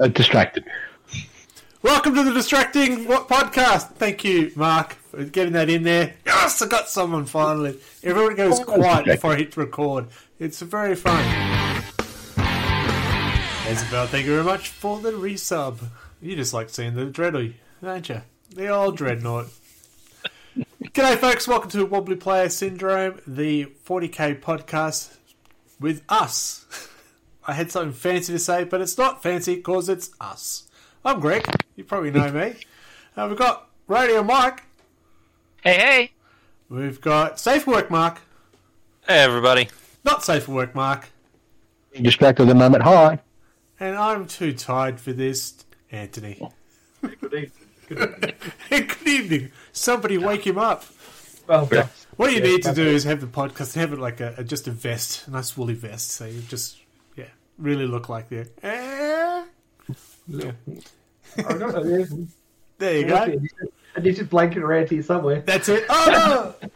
uh, distracted. Welcome to the Distracting podcast. Thank you, Mark, for getting that in there. Yes, I got someone finally. Everyone goes quiet before I hit record. It's very fun. Isabel, thank you very much for the resub. You just like seeing the dreadly, don't you? The old dreadnought. G'day, folks. Welcome to Wobbly Player Syndrome, the 40k podcast with us. I had something fancy to say, but it's not fancy because it's us. I'm Greg. You probably know me. Uh, we've got Radio Mike. Hey, hey. We've got Safe Work Mark. Hey, everybody. Not Safe for Work Mark. Distracted at the moment. Hi. And I'm too tired for this, Anthony. Good evening. Good evening. Somebody wake him up. Well done. What you Yeah, need to do is have the podcast, have it like a, a just a vest, a nice woolly vest, so you just yeah really look like the. Eh. Yeah. I got it, yeah. There you go. And this is blanket around here somewhere. That's it. Oh no!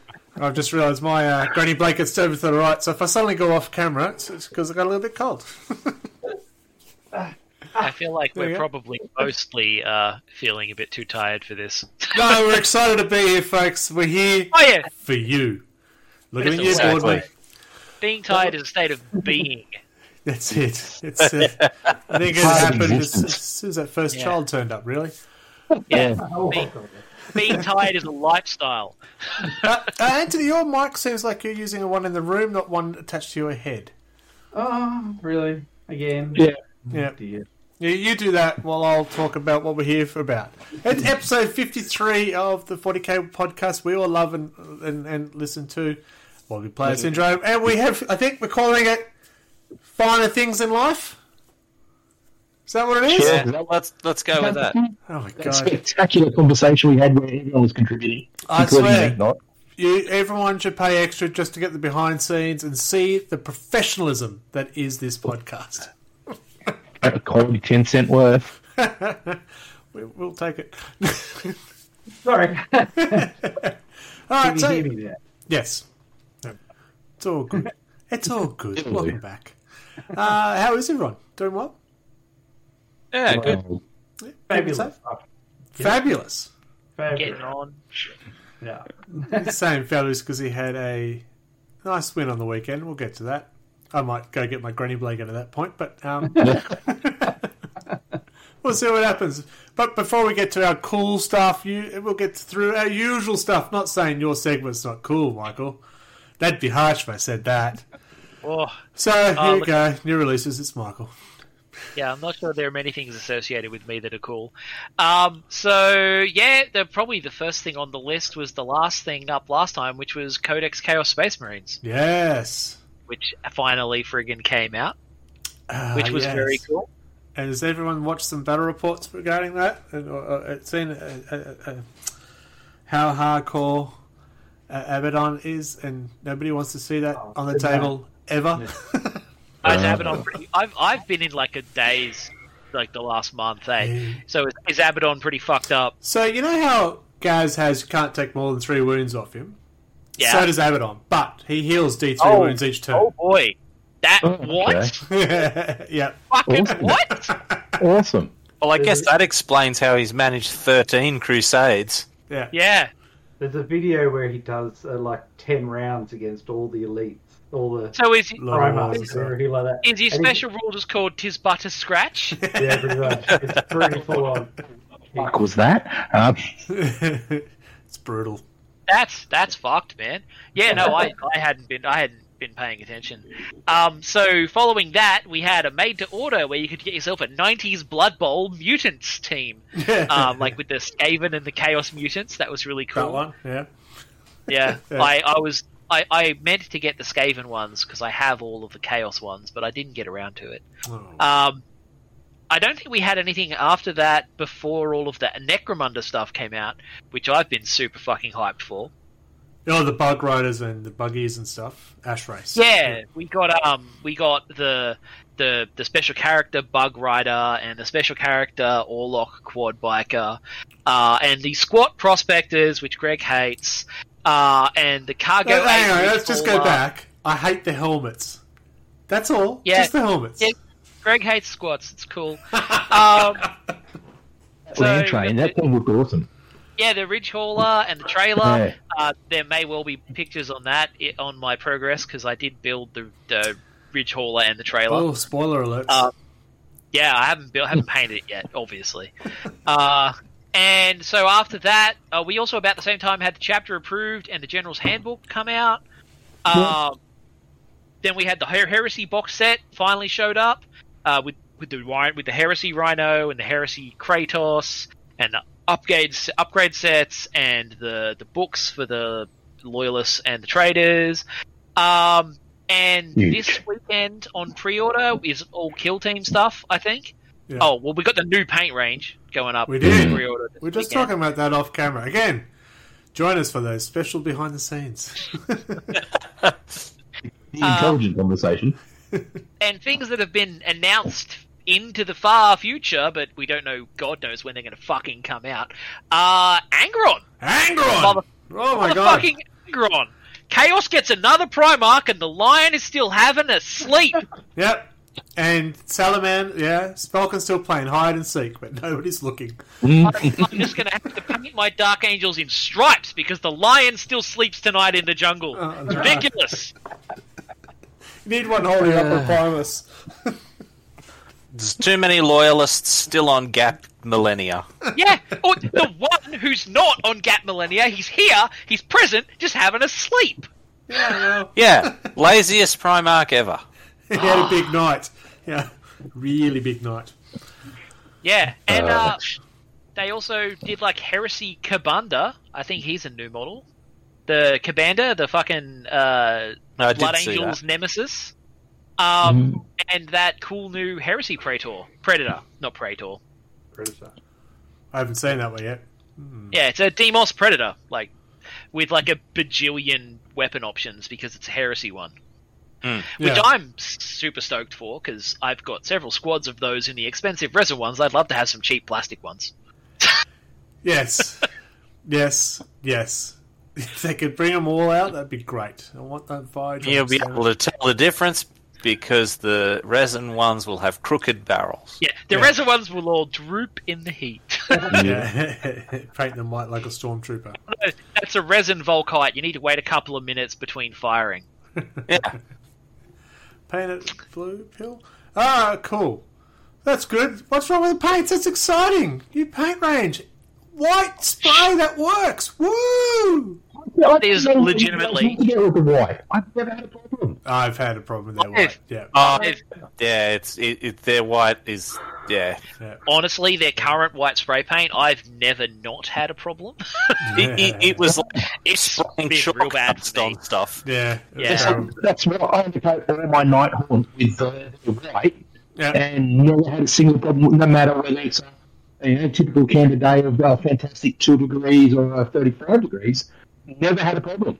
I've just realised my uh, granny blanket's over to the right, so if I suddenly go off camera, it's because I got a little bit cold. I feel like There we're go. probably mostly uh, feeling a bit too tired for this. no, we're excited to be here, folks. We're here Oh yeah, for you. Looking at you, Exactly. Broadway. being tired is a state of being. That's it. It's. Uh, I think it happened as, as soon as that first Yeah. child turned up. Really. Yeah, Being- being tired is a lifestyle. Uh, uh, Anthony, your mic seems like you're using a one in the room, not one attached to your head. oh, really? Again? Yeah. Yeah. Oh, dear. You, you do that while I'll talk about what we're here for about. It's episode 53 of the 40k podcast we all love and, and, and listen to while we play Syndrome. And we have, I think we're calling it Finer Things in Life. Is that what it is? Yeah, let's let's go with that. Oh my That god. spectacular conversation we had where everyone was contributing, I swear. Not. You, everyone should pay extra just to get the behind scenes and see the professionalism that is this podcast. A quality ten cent worth. we, we'll take it. Sorry. all Can you so hear me there? Yes. It's all good. It's all good. Welcome back. Uh, how is everyone? Doing well? Yeah, good. Well, Fabulous. Say? Oh, Fabulous. fabulous. Getting on. Yeah. He's saying fabulous because he had a nice win on the weekend. We'll get to that. I might go get my granny blanket at that point, but um, we'll see what happens. But before we get to our cool stuff, you we'll get through our usual stuff. Not saying your segment's not cool, Michael. That'd be harsh if I said that. Oh, So here Oh, we look- go. New releases. It's Michael. yeah, I'm not sure there are many things associated with me that are cool. Um, so yeah, the probably the first thing on the list was the last thing up last time, which was Codex Chaos Space Marines, Yes. which finally friggin' came out, Ah, which was yes. very cool. And has everyone watched some battle reports regarding that? And seen uh, uh, uh, how hardcore uh, Abaddon is, and nobody wants to see that Oh, on the table ever. I Uh, have it on pretty. I've I've been in like a daze, like the last month, eh? Yeah. So is, is Abaddon pretty fucked up? so you know how Gaz has can't take more than three wounds off him. Yeah. So does Abaddon, but he heals D three Oh, wounds each turn. Oh boy, that Oh, what? yeah. Fucking Awesome. what? Awesome. Well, I guess that explains how he's managed 13 Crusades. Yeah. Yeah. There's a video where he does uh, like 10 rounds against all the elites, all the So is Lord primates Wars, or everything like that. is his And he- special rule just called "Tis but a scratch"? Yeah, pretty much. It's pretty full on. Fuck was that? Um, it's brutal. That's that's fucked, man. Yeah, no, I, I hadn't been I hadn't been paying attention. Um, so following that, we had a made to order where you could get yourself a '90s Blood Bowl mutants team, um, like with the Skaven and the Chaos mutants. That was really cool. that one. Yeah. Yeah, Yeah. I, I was I, I meant to get the Skaven ones because I have all of the Chaos ones, but I didn't get around to it. Oh. Um, I don't think we had anything after that before all of the Necromunda stuff came out, which I've been super fucking hyped for. Oh, the bug riders and the buggies and stuff. Ash race. Yeah, we got um we got the the the special character Bug Rider and the special character Orlock Quad Biker, uh, and the Squat Prospectors, which Greg hates, uh, and the Cargo. No, hang on, let's just go Trawler. back. I hate the helmets. That's all. Yeah. Just the helmets. Yeah. Greg hates squats. It's cool. Um, Land so, train. That thing looked awesome. yeah, the ridge hauler and the trailer. Yeah. Uh, there may well be pictures on that i- on my progress because I did build the, the ridge hauler and the trailer. Oh, spoiler alert. Uh, Yeah, I haven't built, haven't painted it yet, obviously. Uh, and so after that, uh, we also about the same time had the chapter approved and the General's Handbook come out. Um, then we had the Her- Heresy box set finally showed up uh, with with the with the Heresy Rhino and the Heresy Kratos and the upgrades upgrade sets and the the books for the loyalists and the traders. Um, and Huge. this weekend on pre-order is all kill team stuff. I think. Yeah. Oh well, we got the new paint range going up. We did. on pre-order. this We're just weekend. talking about that off camera. Again, join us for those special behind the scenes. The intelligent conversation. and things that have been announced into the far future, but we don't know. God knows when they're going to fucking come out. Uh, Angron, Angron! Mother- oh my god. fucking Angron. Chaos gets another Primarch, and the Lion is still having a sleep. Yep. And Salaman, yeah, Vulkan's still playing hide and seek, but nobody's looking. Mm. I'm just going to have to paint my Dark Angels in stripes because the Lion still sleeps tonight in the jungle. Oh, it's no. ridiculous. You need one holding up a Primus. There's too many loyalists still on Gap Millennia. Yeah, or the one who's not on Gap Millennia, he's here, he's present, just having a sleep. Yeah, well, Yeah, laziest Primarch ever. he had a big night. Yeah, really big night. Yeah, and Uh, uh, they also did like Heresy Kabanda. I think he's a new model. The Kabanda, the fucking uh, No, Blood Angels. Nemesis. Um, Mm. and that cool new Heresy Praetor. Predator, not Praetor. Predator. I haven't seen that one yet. Yeah, it's a Deimos Predator, like with like a bajillion weapon options because it's a Heresy one. Hmm. Which Yeah. I'm super stoked for because I've got several squads of those in the expensive resin ones. I'd love to have some cheap plastic ones. Yes. yes. Yes. If they could bring them all out, that'd be great. I want that fire. You'll be able to tell the difference because the resin ones will have crooked barrels. Yeah, the Yeah. resin ones will all droop in the heat. Yeah. Paint them white like a stormtrooper. That's a resin Volkite. You need to wait a couple of minutes between firing. Yeah. Paint it blue pill. Ah, cool. That's good. What's wrong with the paints? That's exciting. New paint range. White spray that works. Woo! That is legitimately- To get with the white. I've never had a problem. I've had a problem with that white. Yeah. If- yeah, it's it, it, their white is yeah. yeah. honestly, their current white spray paint, I've never not had a problem. It, it, it was like It's spraying chalk real bad dust on stuff. Yeah. Yeah. That's what I undercoat all my Nighthaunts with the, the white, yeah. and never had a single problem. No matter whether it's a you know, typical Canada day of uh, fantastic two degrees or uh, thirty-five degrees, never had a problem.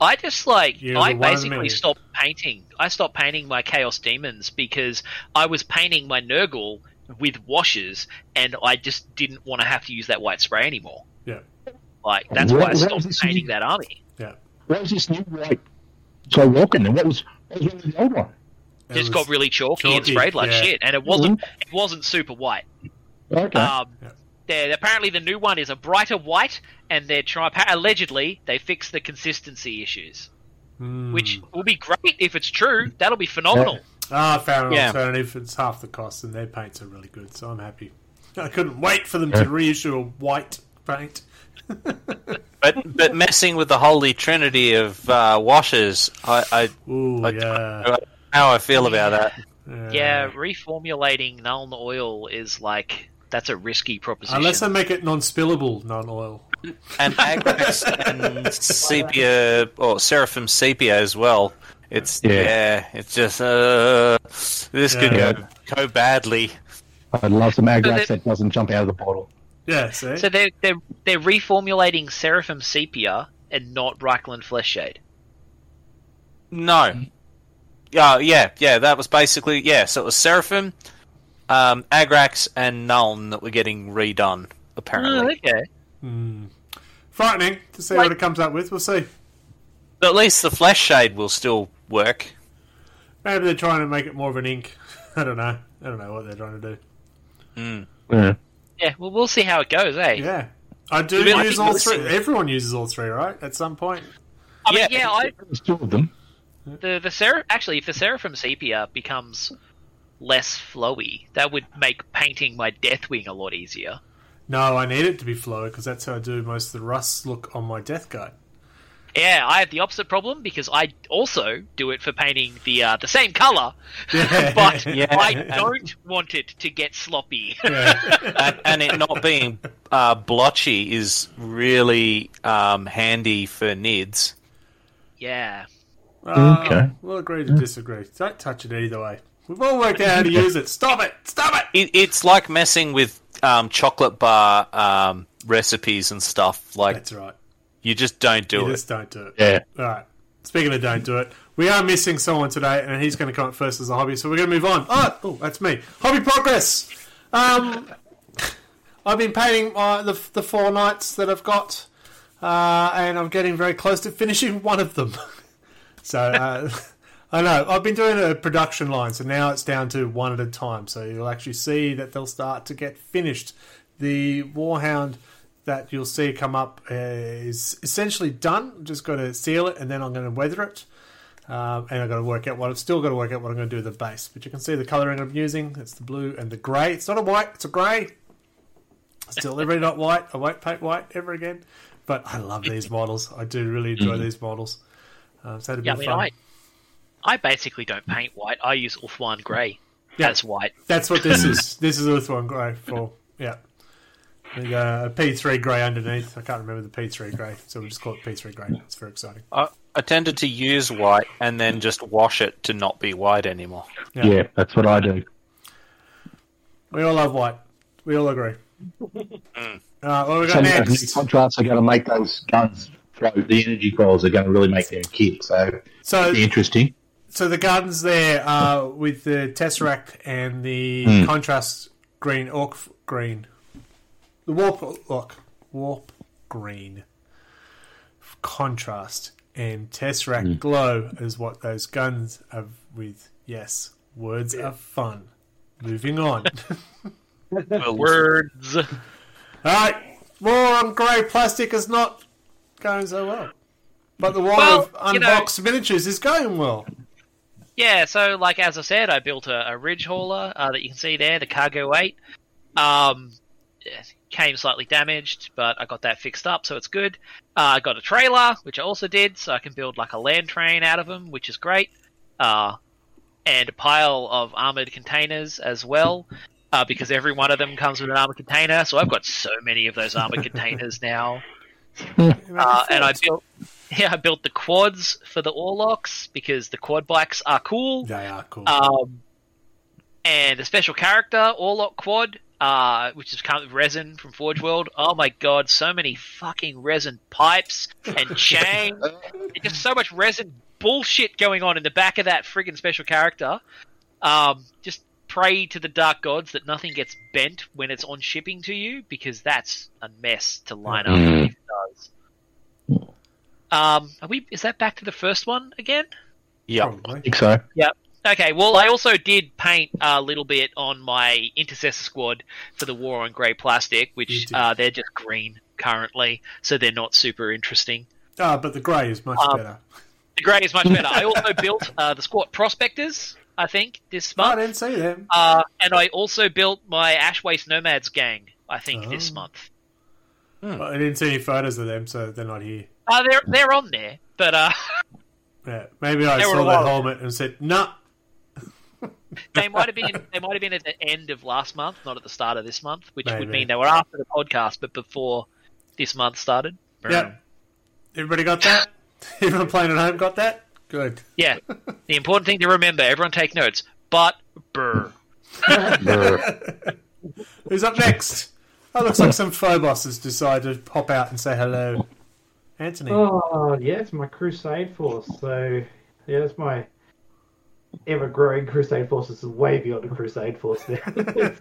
I just like You're I the one of basically stopped painting. I stopped painting my Chaos Demons because I was painting my Nurgle with washes, and I just didn't want to have to use that white spray anymore. Yeah. Like that's What- why I stopped painting new- that army. Yeah. What was this new white so welcome? And what was what was wrong with the old one? It just got really chalky, and sprayed like yeah. shit, and it wasn't it wasn't super white. Okay. Um, Yeah. They're- apparently the new one is a brighter white, and they're trying. Allegedly, they fix the consistency issues, Mm. which will be great if it's true. That'll be phenomenal. Ah, I found an Yeah. alternative. It's half the cost, and their paints are really good, so I'm happy. I couldn't wait for them to reissue a white paint. But but messing with the holy trinity of uh, washes, I, I, Ooh, I yeah. how I feel about that. Yeah, reformulating Nuln oil is like that's a risky proposition. Unless they make it non-spillable, non-oil. And Agrax and sepia or seraphim sepia as well. It's Yeah. yeah, it's just uh, this could go, go badly. I'd love some agrax that- that doesn't jump out of the bottle. Yeah, see? So they're they're they're reformulating Seraphim Sepia and not Reikland Flesh Shade. No. Yeah, yeah, yeah. That was basically yeah. So it was seraphim, um, Agrax, and Nuln that were getting redone. Apparently, Oh, okay. Hmm. Frightening to see Like- what it comes up with. We'll see. but at least the flesh shade will still work. Maybe they're trying to make it more of an ink. I don't know. I don't know what they're trying to do. Mm. Yeah. Yeah, well, we'll see how it goes, eh? Yeah. I do I use all three. see. Everyone uses all three, right? At some point. I mean, Yeah. yeah, I, There's two of them. the the Seraph actually, if the Seraphim Sepia becomes less flowy, that would make painting my Deathwing a lot easier. No, I need it to be flowy because that's how I do most of the rust look on my Death Guard. Yeah, I have the opposite problem because I also do it for painting the uh, the same color, but Yeah. I don't want it to get sloppy. Yeah. and, and it not being uh, blotchy is really um, handy for nids. yeah. Uh, Okay. We'll agree to disagree. Don't touch it either way. We've all worked out how to use it. Stop it! Stop it! It, it's like messing with um, chocolate bar um, recipes and stuff. Like That's right. you just don't do You it. just don't do it. Yeah. All right. Speaking of don't do it, we are missing someone today, and he's going to come up first as a hobby, so we're going to move on. Oh, oh that's me. Hobby progress. Um, I've been painting uh, the the four nights that I've got, uh, and I'm getting very close to finishing one of them. so uh, I know I've been doing a production line, so now it's down to one at a time. So you'll actually see that they'll start to get finished. The Warhound that you'll see come up uh, is essentially done. Just got to seal it, and then I'm going to weather it. Um, and I've got to work out what I've still got to work out what I'm going to do with the base. But you can see the colouring I'm using. It's the blue and the grey. It's not a white. It's a grey. Still, every not white. I won't paint white ever again. But I love these models. I do really enjoy these models. Um, so it'd Yeah, I be mean, fun. I I basically don't paint white. I use Ulthuan Grey Yeah. as white. That's what this is. This is Ulthuan Grey for yeah. We got a P3 grey underneath. I can't remember the P3 grey, so we'll just call it P3 grey. It's very exciting. I, I tended to use white and then just wash it to not be white anymore. Yeah, that's what I do. We all love white. We all agree. Uh, what we got Some of those new next? contrasts are going to make those guns throw. The energy coils are going to really make them kick. So So, be interesting. So the gardens there are with the tesseract and the Hmm. contrast green orc green, the warp look warp green contrast and tesseract Hmm. glow is what those guns are with. Yes, words are fun. Moving on. Words. All right, war on grey plastic is not going so well, but the war Well, of you know- unboxed miniatures is going well. Yeah, so like as I said, I built a, a ridge hauler uh, that you can see there, the Cargo Eight. Um, came slightly damaged, but I got that fixed up, so it's good. Uh, I got a trailer, which I also did, so I can build like a land train out of them, which is great. Uh, and a pile of armored containers as well, uh, because every one of them comes with an armored container. So I've got so many of those armored containers now. Uh, and I built, yeah, I built the quads for the Orlocks because the quad bikes are cool. They are cool. Um, and a special character, Orlock Quad, uh, which is come with resin from Forge World. Oh my god, so many fucking resin pipes and chain. Just so much resin bullshit going on in the back of that friggin' special character. Um, just pray to the dark gods that nothing gets bent when it's on shipping to you, because that's a mess to line up Mm. if it does. Um, are we? Is that back to the first one again? Yeah. I think so. Yep. Okay, well, I also did paint a little bit on my Intercessor squad for the War on Grey Plastic, which uh, they're just green currently, so they're not super interesting. Ah, but the grey is much Um, better. The grey is much better. I also built uh, the Squat Prospectors, I think, this Oh, I didn't see them. Uh, and I also built my Ash Waste Nomads gang, I think, this Oh. month. Well, I didn't see any photos of them, so they're not here. Uh, they're, they're on there, but uh, Yeah, maybe I They were saw that helmet and said, "Nah." they might have been they might have been at the end of last month, not at the start of this month, which would Maybe. mean they were after the podcast, but before this month started. Yep. Everybody got that? Everyone playing at home got that? Good. Yeah. the important thing to remember, everyone take notes. But burr. Who's up next? That looks like some Phobos has decided to pop out and say hello. Anthony. Oh, yeah, it's my Crusade Force. So, yeah, it's my ever growing Crusade Force. It's way beyond a Crusade Force now.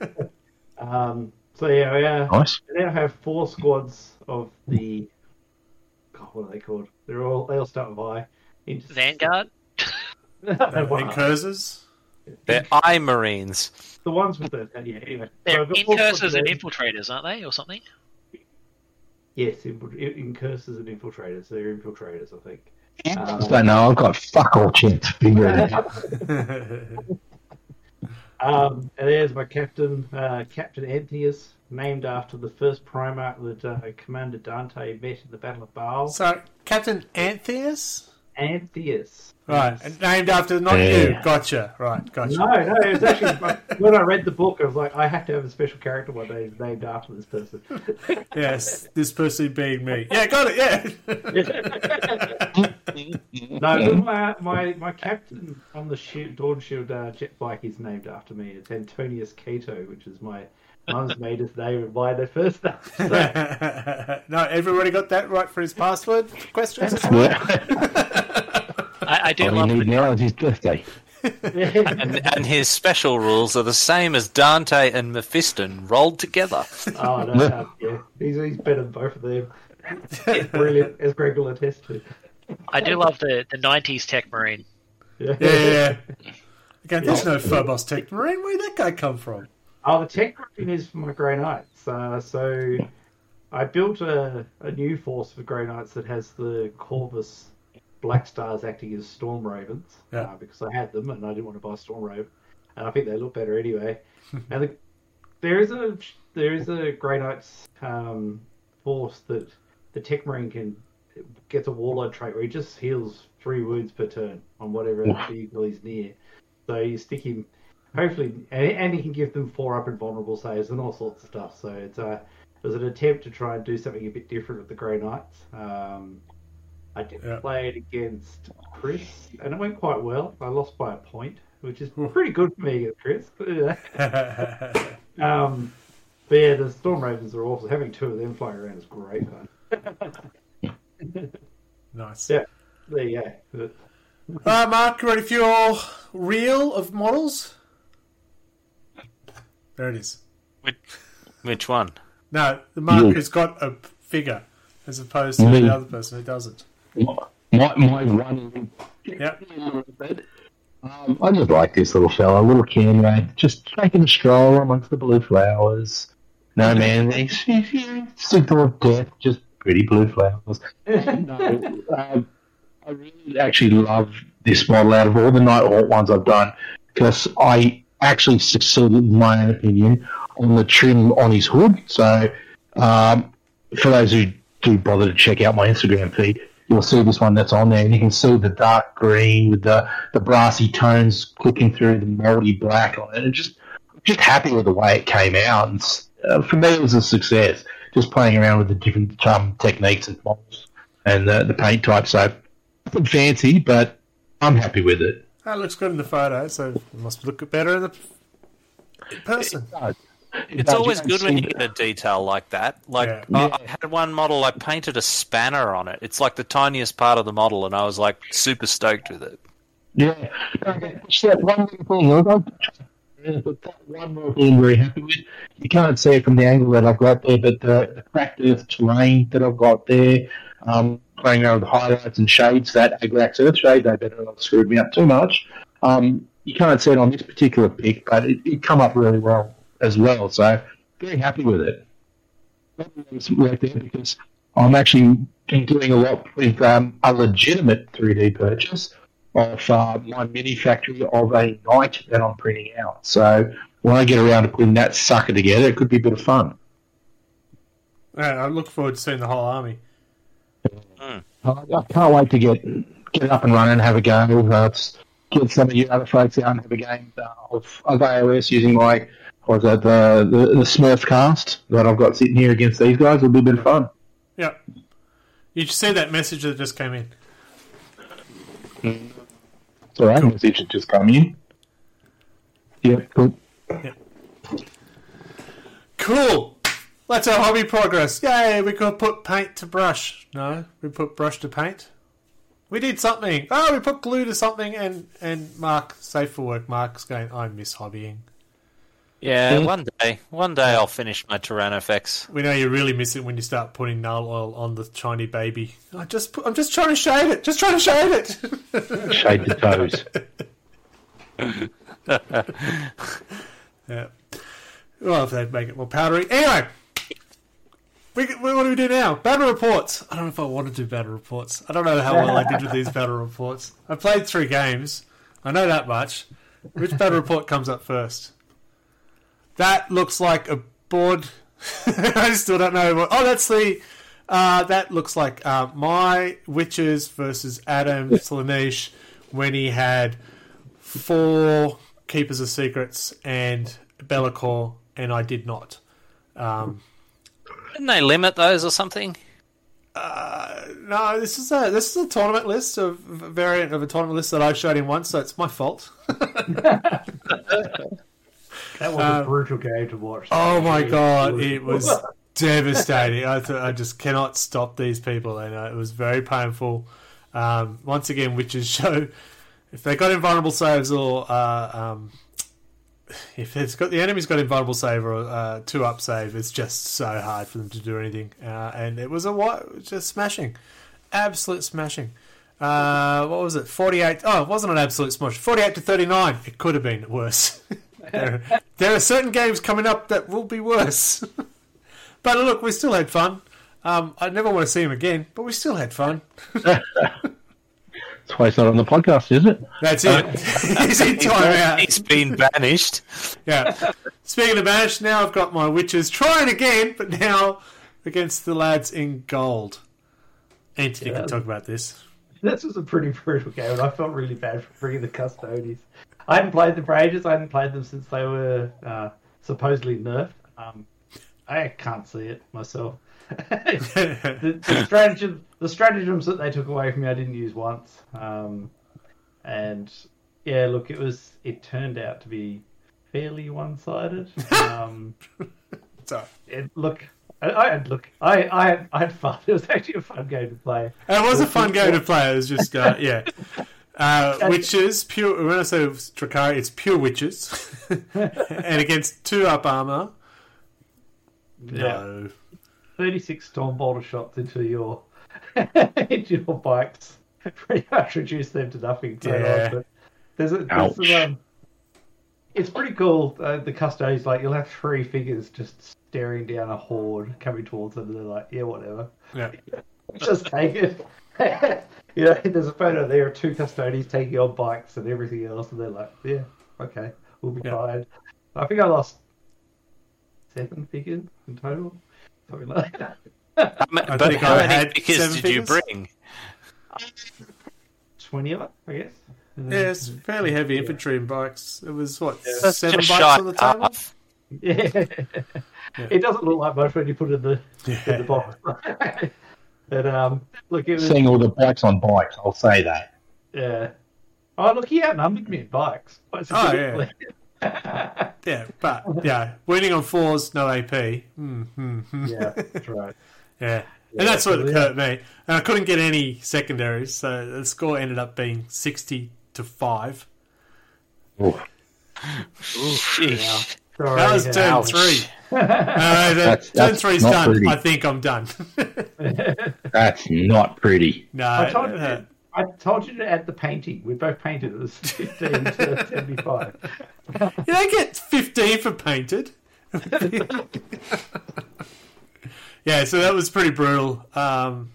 um, so, yeah, we, uh, Nice. I now have four squads of the. God, what are they called? They're all they all start with I. Inter- Vanguard. Wow. And Cursors. They're eye marines. The ones with the yeah. Anyway, They're I've all sorts incursors and infiltrators, aren't they, or something? Yes, infu- incursors and infiltrators. They're infiltrators, I think. I don't know. I've got fuck all chance to figure it out. Um, and there's my captain, uh, Captain Antheus, named after the first Primarch that uh, Commander Dante met in the Battle of Baal. so, Captain Antheus? Antheus. Right, and named after not Yeah. you. Gotcha. Right, gotcha. No, no, it was actually when I read the book, I was like, I have to have a special character one day named after this person. Yes, this person being me. Yeah, got it. Yeah. No, but my, my my captain on the shield, Dawn Shield uh, jet bike is named after me. It's Antonius Cato, which is my mum's maiden name and my their first name. So, no, everybody got that right for his password questions. I, I do All love you need the now is his birthday. And, and his special rules are the same as Dante and Mephiston rolled together. oh no, yeah, he's he's better than both of them. Brilliant, as Greg will attest to. I do love the, the '90s Tech Marine. Yeah. Yeah, yeah, yeah. Again, there's no Phobos Tech Marine. Where'd that guy come from? Oh, the tech marine is for my Grey Knights. Uh, so I built a, a new force for Grey Knights that has the Corvus Black Stars acting as Storm Ravens Yeah. uh, because I had them and I didn't want to buy Storm Raven, and I think they look better anyway. and the, there is a there is a Grey Knights um, force that the Tech Marine can gets a Warlord trait where he just heals three wounds per turn on whatever vehicle he's near. So you stick him hopefully, and, and he can give them four up and vulnerable saves and all sorts of stuff. So it's a it was an attempt to try and do something a bit different with the Grey Knights. Um, I did Yeah. play it against Chris, and it went quite well. I lost by a point, which is pretty good for me against Chris. um, but yeah, the Storm Ravens are awesome. Having two of them flying around is great fun. nice. Yeah, there you go. All right, Mark, you ready for your reel of models? There it is. Which, which one? No, the Mark who's got a figure as opposed to Me. the other person who doesn't. My, my one Yep. Um, I just like this little fella, little Canway, just taking a stroll amongst the blue flowers. No man, he's, he's, he's symptom of death, just pretty blue flowers. no, um, I really actually love this model out of all the Night Hawk ones I've done because I actually succeeded, in my opinion, on the trim on his hood. So, um, for those who do bother to check out my Instagram feed, you'll see this one that's on there, and you can see the dark green with the, the brassy tones clicking through the melody black on it. And just just happy with the way it came out. And uh, for me, it was a success. Just playing around with the different um, techniques and models and the, the paint type. So nothing fancy, but I'm happy with it. That looks good in the photo, so it must look better in the in person. It's always good when you get a detail like that. Like Yeah. I, I had one model, I painted a spanner on it. It's like the tiniest part of the model, and I was like super stoked with it. Yeah, it's that one little thing. I don't- yeah, but that one little thing I'm very happy with. You can't see it from the angle that I've got there, but the, the cracked earth terrain that I've got there, um, playing around with highlights and shades, that Agrax Earth shade, they better not screwed me up too much. Um, you can't see it on this particular pic, but it, it come up really well as well. So very happy with it. Work there because I'm actually doing a lot with um, a legitimate 3D purchase of uh, MyMiniFactory of a knight that I'm printing out. So when I get around to putting that sucker together, it could be a bit of fun. Yeah, I look forward to seeing the whole army. I I can't wait to get get it up and running and have a go. Uh, get some of you other folks out and have a game uh, of, of AOS using my what was that the, the the Smurf cast that I've got sitting here against these guys. It'll be a bit of fun. Yeah. You see that message that just came in. It's all right. Message had just come in. Yeah, cool. Yeah. Cool. That's our hobby progress. Yay, we could put paint to brush. No, we put brush to paint. We did something. Oh, we put glue to something and, and Mark, safe for work, Mark's going, I miss hobbying. Yeah, hmm. one day, one day I'll finish my Tyrannofex. We know you really miss it when you start putting Nuln Oil on the shiny baby. I just put, I'm just trying to shade it. Just trying to shade it. Shade the toes. yeah. Well, if they'd make it more powdery. Anyway, we, we, what do we do now? Battle reports. I don't know if I want to do battle reports. I don't know how well I did with these battle reports. I played three games. I know that much. Which battle report comes up first? That looks like a board. I still don't know. What, oh, that's the. Uh, that looks like uh, my witches versus Adam Slaanesh when he had four keepers of secrets and Be'lakor, and I did not. Um, Didn't they limit those or something? uh, no, this is a this is a tournament list of a variant of a tournament list that I showed him once, so it's my fault. That was Um, a brutal game to watch. Oh my god, it was devastating. I th- I just cannot stop these people, and uh, it was very painful. Um, once again, witches show if they got invulnerable saves or uh, um, if it's got the enemy's got invulnerable save or uh, two up save, it's just so hard for them to do anything. Uh, and it was a what just smashing, absolute smashing. Uh, what was it? Forty eight. Oh, it wasn't an absolute smash. Forty eight to thirty nine. It could have been worse. there, there are certain games coming up that will be worse. but look, we still had fun. Um, I never want to see him again, but we still had fun. That's why it's not on the podcast, is it? That's it. He's in timeout. He's been banished. Yeah. Speaking of banished, now I've got my witches trying again, but now against the lads in gold. Anthony Yeah. can talk about this. This was a pretty brutal game, and I felt really bad for bringing the custodes. I hadn't played them for ages. I hadn't played them since they were uh, supposedly nerfed. Um, I can't see it myself. the, the stratagem, the stratagems that they took away from me, I didn't use once. Um, and yeah, look, it was. It turned out to be fairly one-sided. Um, So, it, look, I, I had look, I, I, had, I had fun. It was actually a fun game to play. it was a fun game to play. It was just, uh, yeah. Uh, witches, pure. When I say Drukhari, it's pure witches. and against two up armor. No. 36 storm bolter shots into your your bikes pretty much reduce them to nothing. to Yeah. But there's a, there's um, it's pretty cool. Uh, the custodians like you'll have three figures just staring down a horde coming towards them, and they're like, "Yeah, whatever, Yeah. just take it." you know, there's a photo there of two custodians taking on bikes and everything else, and they're like, "Yeah, okay, we'll be Yeah. fine." I think I lost seven figures in total, something like that. How ma- I but think how I many had figures seven did you bring? 20 of it, I guess. And then- Yeah, it's fairly heavy infantry and bikes. It was, what, That's seven just bikes shy on the of table? half. Yeah. It doesn't look like much when you put it in the, in the box. but, um, look, it was, Seeing all the bikes on bikes, I'll say that. yeah. Oh, look, he outnumbered me in bikes. Oh, significantly. Yeah, but, yeah, winning on fours, no AP. Hmm, hmm, hmm. yeah, that's right. Yeah. And that's what Yeah. hurt me. And I couldn't get any secondaries, so the score ended up being 60 to 5. Oof. Sheesh. Sorry, That was yeah. turn Ouch. three. Uh, that- That's- turn that's three's done. pretty. I think I'm done. That's not pretty. no, I told, you, hurt. I told you to add the painting. We both painted it was 15 to 75. You don't get 15 for painted. Yeah, so that was pretty brutal. Um,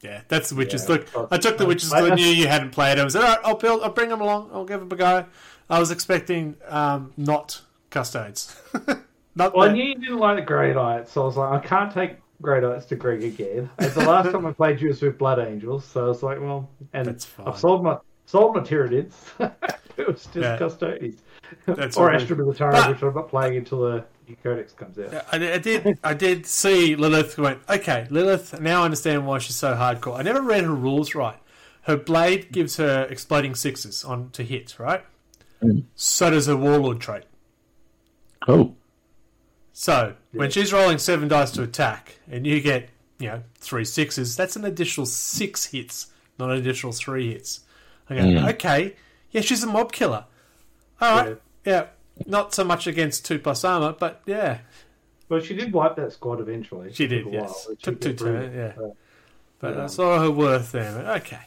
yeah, that's the witches. Yeah. Look, I took the witches I- knew you hadn't played. I was like, all right, I'll build, I'll bring them along. I'll give them a go. I was expecting um, not custodes. not Well, I knew you didn't like the Grey Knights, so I was like, I can't take Grey Knights to Greg again. And the last time I played you was with Blood Angels, so I was like, well, and. I've sold my sold my Tyranids. it was just Yeah. Custodians. That's or Astra good. Military, which I'm not playing until the new Codex comes out. I, I did. I did see Lelith. Went okay. Lelith. Now I understand why she's so hardcore. I never read her rules right. Her blade gives her exploding sixes on to hit. Right. Mm. So does her warlord trait. Oh, So when she's rolling seven dice to attack, and you get you know three sixes, that's an additional six hits, not an additional three hits. I go, Mm. okay, yeah, she's a mob killer. All right, yeah. Not so much against two plus armor, but yeah, Well, she did wipe that squad eventually. She did, took a while, yes. Took two turns, yeah. So, but Yeah. I saw her worth there. Okay,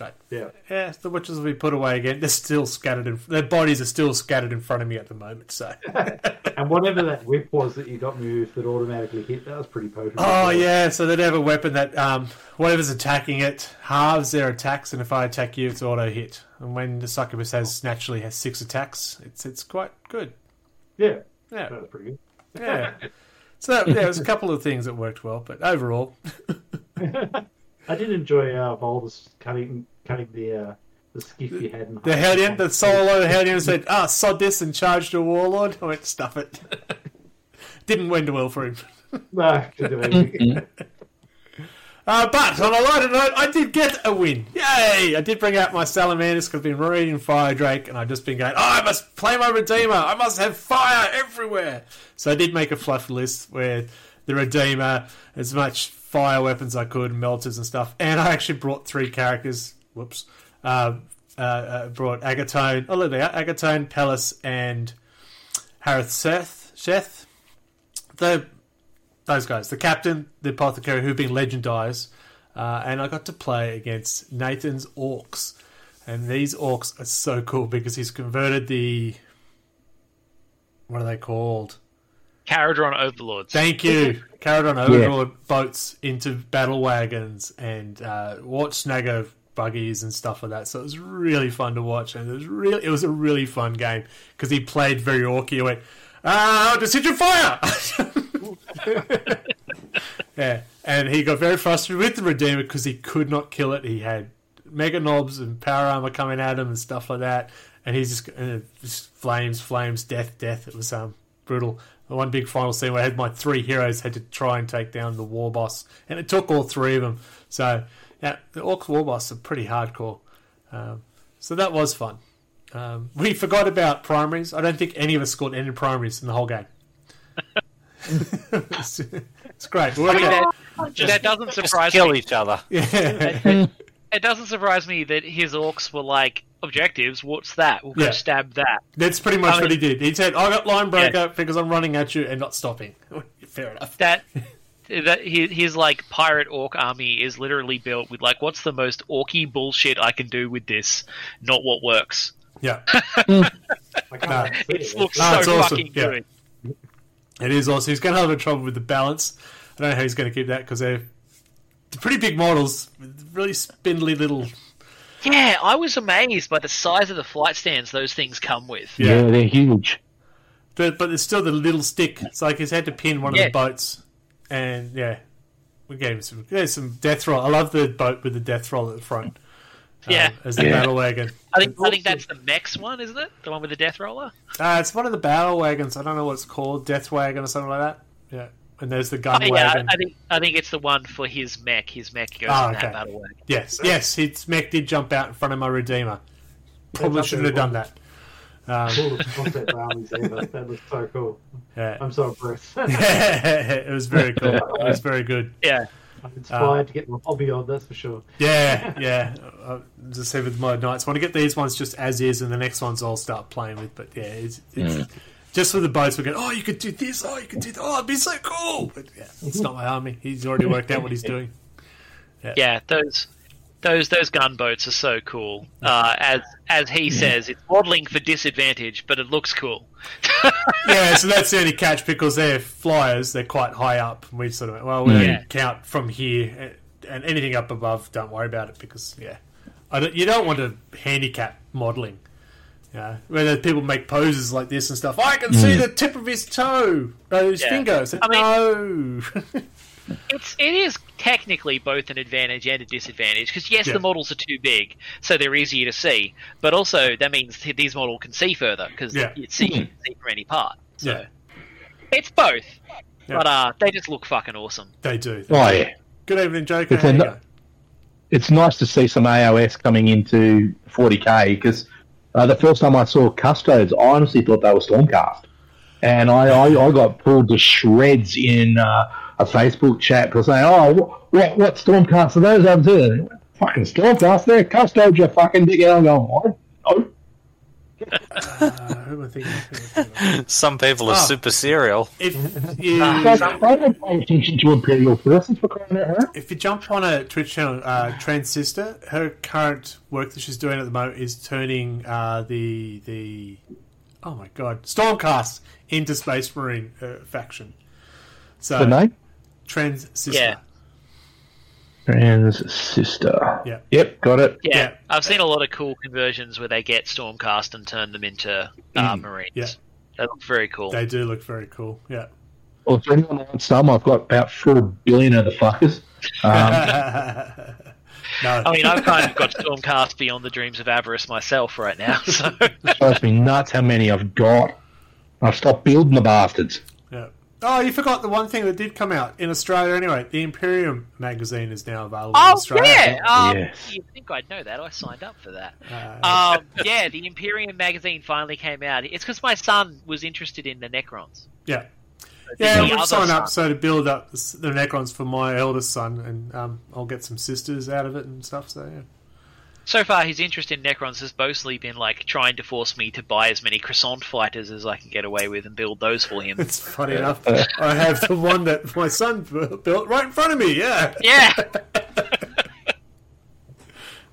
But Yeah. yeah, the witches will be put away again. They're still scattered. In, their bodies are still scattered in front of me at the moment. So. And whatever that whip was that you got moved that automatically hit, that was pretty potent. Oh yeah, so they'd have a weapon that um, whatever's attacking it halves their attacks, and if I attack you, it's auto hit. And when the succubus has naturally has six attacks, it's it's quite good. Yeah. Yeah, That was pretty good. yeah. So that, yeah, there's a couple of things that worked well, but overall, I did enjoy uh, Voldus cutting cutting the uh, the skiff you had. In the half. Hellion, the solo Hellion said, "Ah, sod this," and charged a warlord. I went, "Stuff it." Didn't wend well for him. No, couldn't do anything. Uh, but on a lighter note, I did get a win. Yay! I did bring out my Salamanders because I've been reading Fire Drake and I've just been going, oh, I must play my Redeemer. I must have fire everywhere. So I did make a fluff list where the Redeemer, as much fire weapons I could, melters and stuff. And I actually brought three characters. Whoops. Uh, uh, uh, brought Agatone. Oh, look, they are Agatone, Pellas, and Harath Seth. Sheth. The those guys, the captain, the apothecary, who've been legendized, uh, and I got to play against Nathan's orcs, and these orcs are so cool because he's converted the what are they called? Kharadron Overlords. Thank you, Kharadron Overlord boats into battle wagons and uh, watch Snagger buggies and stuff like that. So it was really fun to watch, and it was really it was a really fun game because he played very orky. He went, ah, decision fire. yeah, and he got very frustrated with the Redeemer because he could not kill it. He had Meganobz and power armor coming at him and stuff like that, and he's just, uh, just flames, flames, death, death. It was um brutal. The one big final scene where I had my three heroes had to try and take down the war boss, and it took all three of them. So yeah, the orc war boss are pretty hardcore. Um, so that was fun. Um, we forgot about primaries. I don't think any of us scored any primaries in the whole game. it's, it's great. We're I mean, working- that, that doesn't Just surprise kill me. each other. yeah. It doesn't surprise me that his orcs were like objectives. What's that? We'll go Yeah. stab that. That's pretty much I what he did. He said, "I got line breaker because I'm running at you and not stopping." Fair enough. That that his, his like pirate orc army is literally built with like, what's the most orky bullshit I can do with this? Not what works. Yeah, hmm. I No. It it. looks No, so it's awesome. fucking Yeah. good. it is awesome. He's going to have a trouble with the balance. I don't know how he's going to keep that because they're they're pretty big models, with really spindly little. Yeah, I was amazed by the size of the flight stands those things come with. Yeah, they're huge. But but there's still the little stick. It's like he's had to pin one of the boats, and yeah, we gave him some. There's some death roll. I love the boat with the death roll at the front. um, Yeah. as the Yeah. battle wagon. I think I think that's the Mex one, isn't it? The one with the death roller. Uh, it's one of the battle wagons. I don't know what it's called, death wagon or something like that. Yeah, and there's the gun Oh, yeah, wagon. I think I think it's the one for his mech. His mech goes Oh, in okay. that battle wagon. Yes, yes, his mech did jump out in front of my redeemer. Probably shouldn't have done that. Um, Coolest concept armies ever. That was so cool. yeah. I'm so impressed. it was very cool. It was very good. Yeah, I'm inspired to get my hobby on, that's for sure. Yeah, yeah. I just say with my knights, want to get these ones just as is, and the next ones I'll start playing with. But yeah, it's, it's just for the boats. We're going, oh, you could do this. Oh, you could do that. Oh, it'd be so cool. But yeah, it's not my army. He's already worked out what he's doing. Yeah, yeah. Those those those gunboats are so cool. Uh, as as he says, it's modeling for disadvantage, but it looks cool. yeah, so that's the only catch because they're flyers. They're quite high up. And we sort of went, well, we Yeah. count from here, and anything up above, don't worry about it because yeah, I don't, you don't want to handicap modelling. Yeah, where people make poses like this and stuff. I can see the tip of his toe, uh, his Yeah. finger. So, I no. It's it is technically both an advantage and a disadvantage because yes, Yeah. the models are too big, so they're easier to see, but also that means these models can see further because Yeah. you see, you can see from any part. So Yeah. it's both, Yeah. but uh, they just look fucking awesome. they do. Oh yeah, Good evening, Joker. It's How a you no- it's nice to see some AOS coming into 40k because uh, the first time I saw Custodes, I honestly thought they were Stormcast, and I, I, I got pulled to shreds in uh, a Facebook chat because saying, "Oh, what what Stormcast are those over there?" Fucking Stormcast, they're Custodes, you fucking dickhead. I'm going, what? No. Uh, who am i'm thinking? Some people are Oh. super serial. If you Guys, I don't pay attention to Imperial forces for crying out loud. if you jump on a Twitch channel, uh, Trans Sister, her current work that she's doing at the moment is turning uh, the the oh my god Stormcast into Space Marine uh, faction. So The name? Trans Sister. Yeah. Trans sister. Yeah. Yep, got it. Yeah, Yeah. I've seen a lot of cool conversions where they get Stormcast and turn them into uh, Marines. Yeah. They look very cool. They do look very cool. Yeah. Well, if anyone wants some, I've got about four billion of the fuckers. Um, no. I mean, I've kind of got Stormcast beyond the dreams of avarice myself right now. So it drives me nuts how many I've got. I've stopped building the bastards. Yeah. Oh, you forgot the one thing that did come out in Australia anyway. The Imperium magazine is now available in Oh Australia. yeah, um, Yes. you think I'd know that? I signed up for that. Uh, Um, yeah, the Imperium magazine finally came out. It's because my son was interested in the Necrons. yeah. The Yeah, we'll sign signed up so to build up the the Necrons for my eldest son, and um, I'll get some sisters out of it and stuff. So yeah. So far, his interest in Necrons has mostly been like trying to force me to buy as many croissant fighters as I can get away with and build those for him. It's funny enough. I have the one that my son built right in front of me. Yeah. yeah,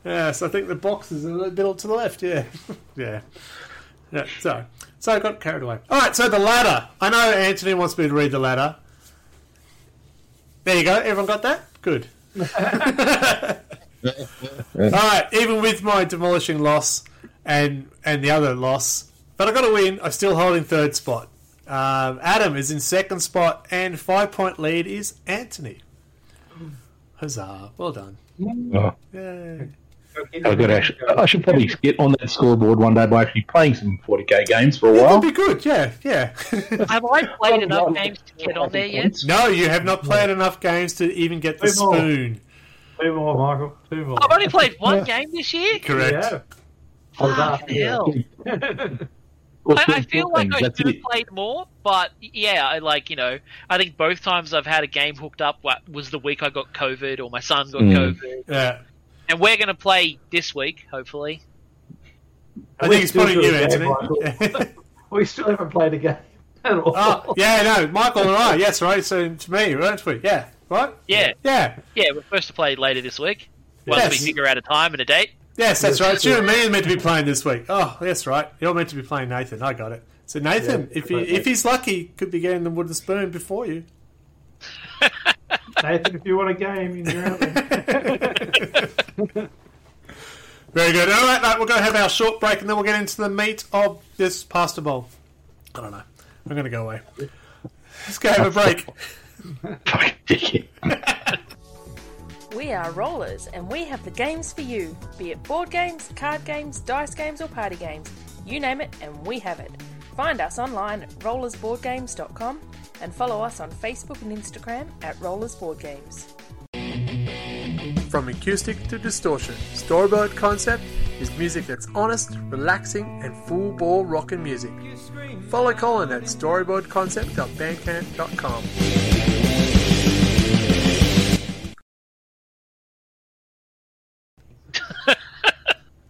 Yes, I think the box is a little bit to the left. Yeah. yeah. Yeah. So, so I got carried away. All right. So the ladder. I know Anthony wants me to read the ladder. There you go. Everyone got that? Good. All right. Even with my demolishing loss and and the other loss, but I got a win. I'm still holding third spot. Um, Adam is in second spot, and five point lead is Anthony. Huzzah! Well done. Oh, Yay. I, got actually, I should probably get on that scoreboard one day by actually playing some 40k games for a while. that'd be good. Yeah, yeah. have I played enough games to get on there yet? no, you have not played enough games to even get the Two more. spoon. Two more, Michael. Two more. I've only played one game this year. Correct. Yeah. I Fuck asking hell. I, I feel like things, I that's should have it. played more, but yeah, I like you know, I think both times I've had a game hooked up wa- was the week I got COVID or my son got Mm. COVID, Yeah. And we're going to play this week, hopefully. I think it's still pointing you, got Anthony. We still haven't played a game at all. oh, yeah, no, Michael and I. Yes, right. So to me, weren't we? Yeah, right. Yeah, Yeah. yeah, we're supposed to play later this week once Yes. we figure out a time and a date. Yes, that's right. It's you and me are meant to be playing this week. Oh, that's right. You're meant to be playing Nathan. I got it. So Nathan, Yeah, if he if he's lucky, could be getting the wooden spoon before you. Nathan, if you want a game, you're out there. Very good. All right, mate, we're going to have our short break and then we'll get into the meat of this pasta bowl. I don't know. I'm going to go away. Let's go have a break. We are Rollers and we have the games for you, be it board games, card games, dice games, or party games. You name it, and we have it. Find us online at rollersboardgames.com and follow us on Facebook and Instagram at rollersboardgames. From acoustic to distortion, Storyboard Concept is music that's honest, relaxing, and full ball rockin' music. Follow Colin at storyboardconcept.bandcamp.com.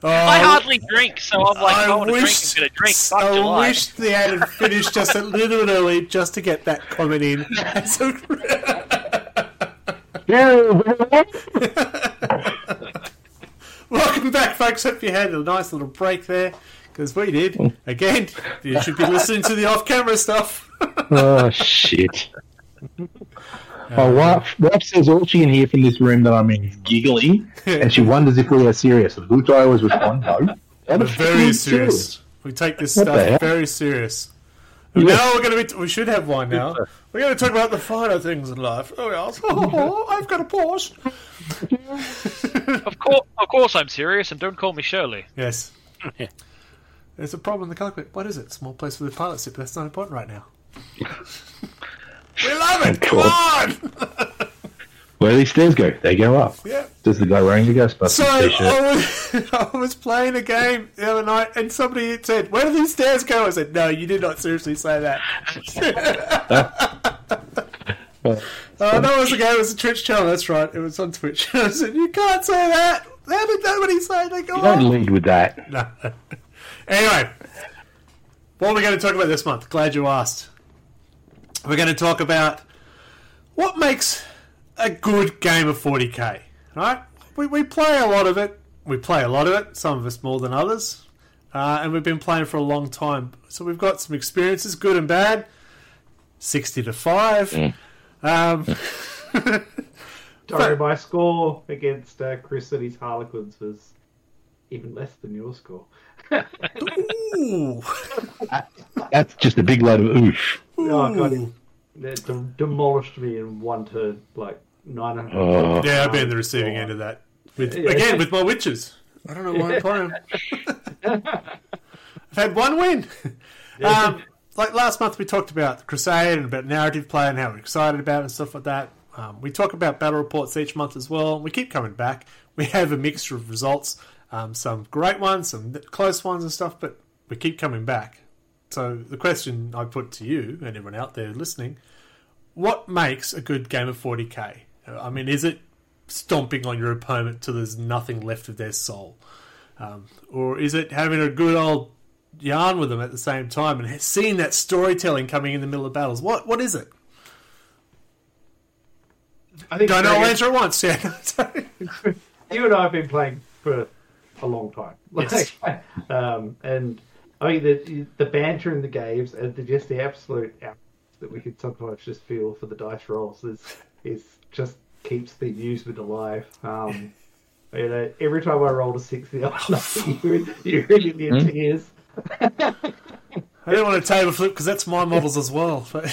Oh, I hardly drink, so I'm like, I I want to drink. wish, I'm going to drink. Fuck I July. wish they had finished just a little early just to get that comment in. So- Welcome back, folks. Hope you had a nice little break there, because we did. Again, you should be listening to the off-camera stuff. oh, shit. My wife, wife says all she can hear from this room that I'm in is giggling, and she wonders if we are serious. To which I always respond, no. We're very serious. We take this What stuff very serious. Yeah. Now we're going to be. We should have one now. We're going to talk about the finer things in life. Oh yes. Oh, I've got a Porsche. Of course, of course, I'm serious, and don't call me Shirley. Yes. There's a problem in the cockpit. What is it? Small place for the pilot seat, but that's not important right now. It. Come on. Where these stairs go? They go up. yeah. Does the guy wearing the Ghostbusters So t-shirt? I was, I was playing a game the other night, and somebody said, "Where do these stairs go?" I said, "No, you did not seriously say that." Oh, no, it was a game. It was a Twitch channel. That's right. It was on Twitch. I said, "You can't say that. How did nobody say they go You don't on?" lead with that. No. Anyway, what are we going to talk about this month? Glad you asked. We're going to talk about what makes a good game of 40k. Right? We, we play a lot of it. We play a lot of it. Some of us more than others. Uh, and we've been playing for a long time. So we've got some experiences, good and bad. 60 to 5. Um, Sorry, my score against uh, Chris and his Harlequins was even less than your score. ooh. That's just a big load of oof. Oh, God, Ooh. It de- demolished me in one turn, like 900. Oh. Yeah, I've been the receiving end of that. With, Yeah. Again, with my witches. I don't know why I'm playing. I've had one win. Um, like last month, we talked about Crusade and about narrative play and how we're excited about it and stuff like that. Um, we talk about battle reports each month as well. We keep coming back. We have a mixture of results, um, some great ones, some close ones and stuff, but we keep coming back. So the question I put to you and everyone out there listening: What makes a good game of 40k? I mean, is it stomping on your opponent till there's nothing left of their soul? Um, or is it having a good old yarn with them at the same time and seeing that storytelling coming in the middle of battles? What What is it? I think Don't Dragon- answer at once, yeah. you and I have been playing for a long time. Yes. Um, and I mean, the the banter in the games and the, just the absolute that we could sometimes just feel for the dice rolls is is just keeps the amusement alive. Um, you know, every time I roll a six the other night, you you're really in tears. I didn't want to table flip because that's my models as well. And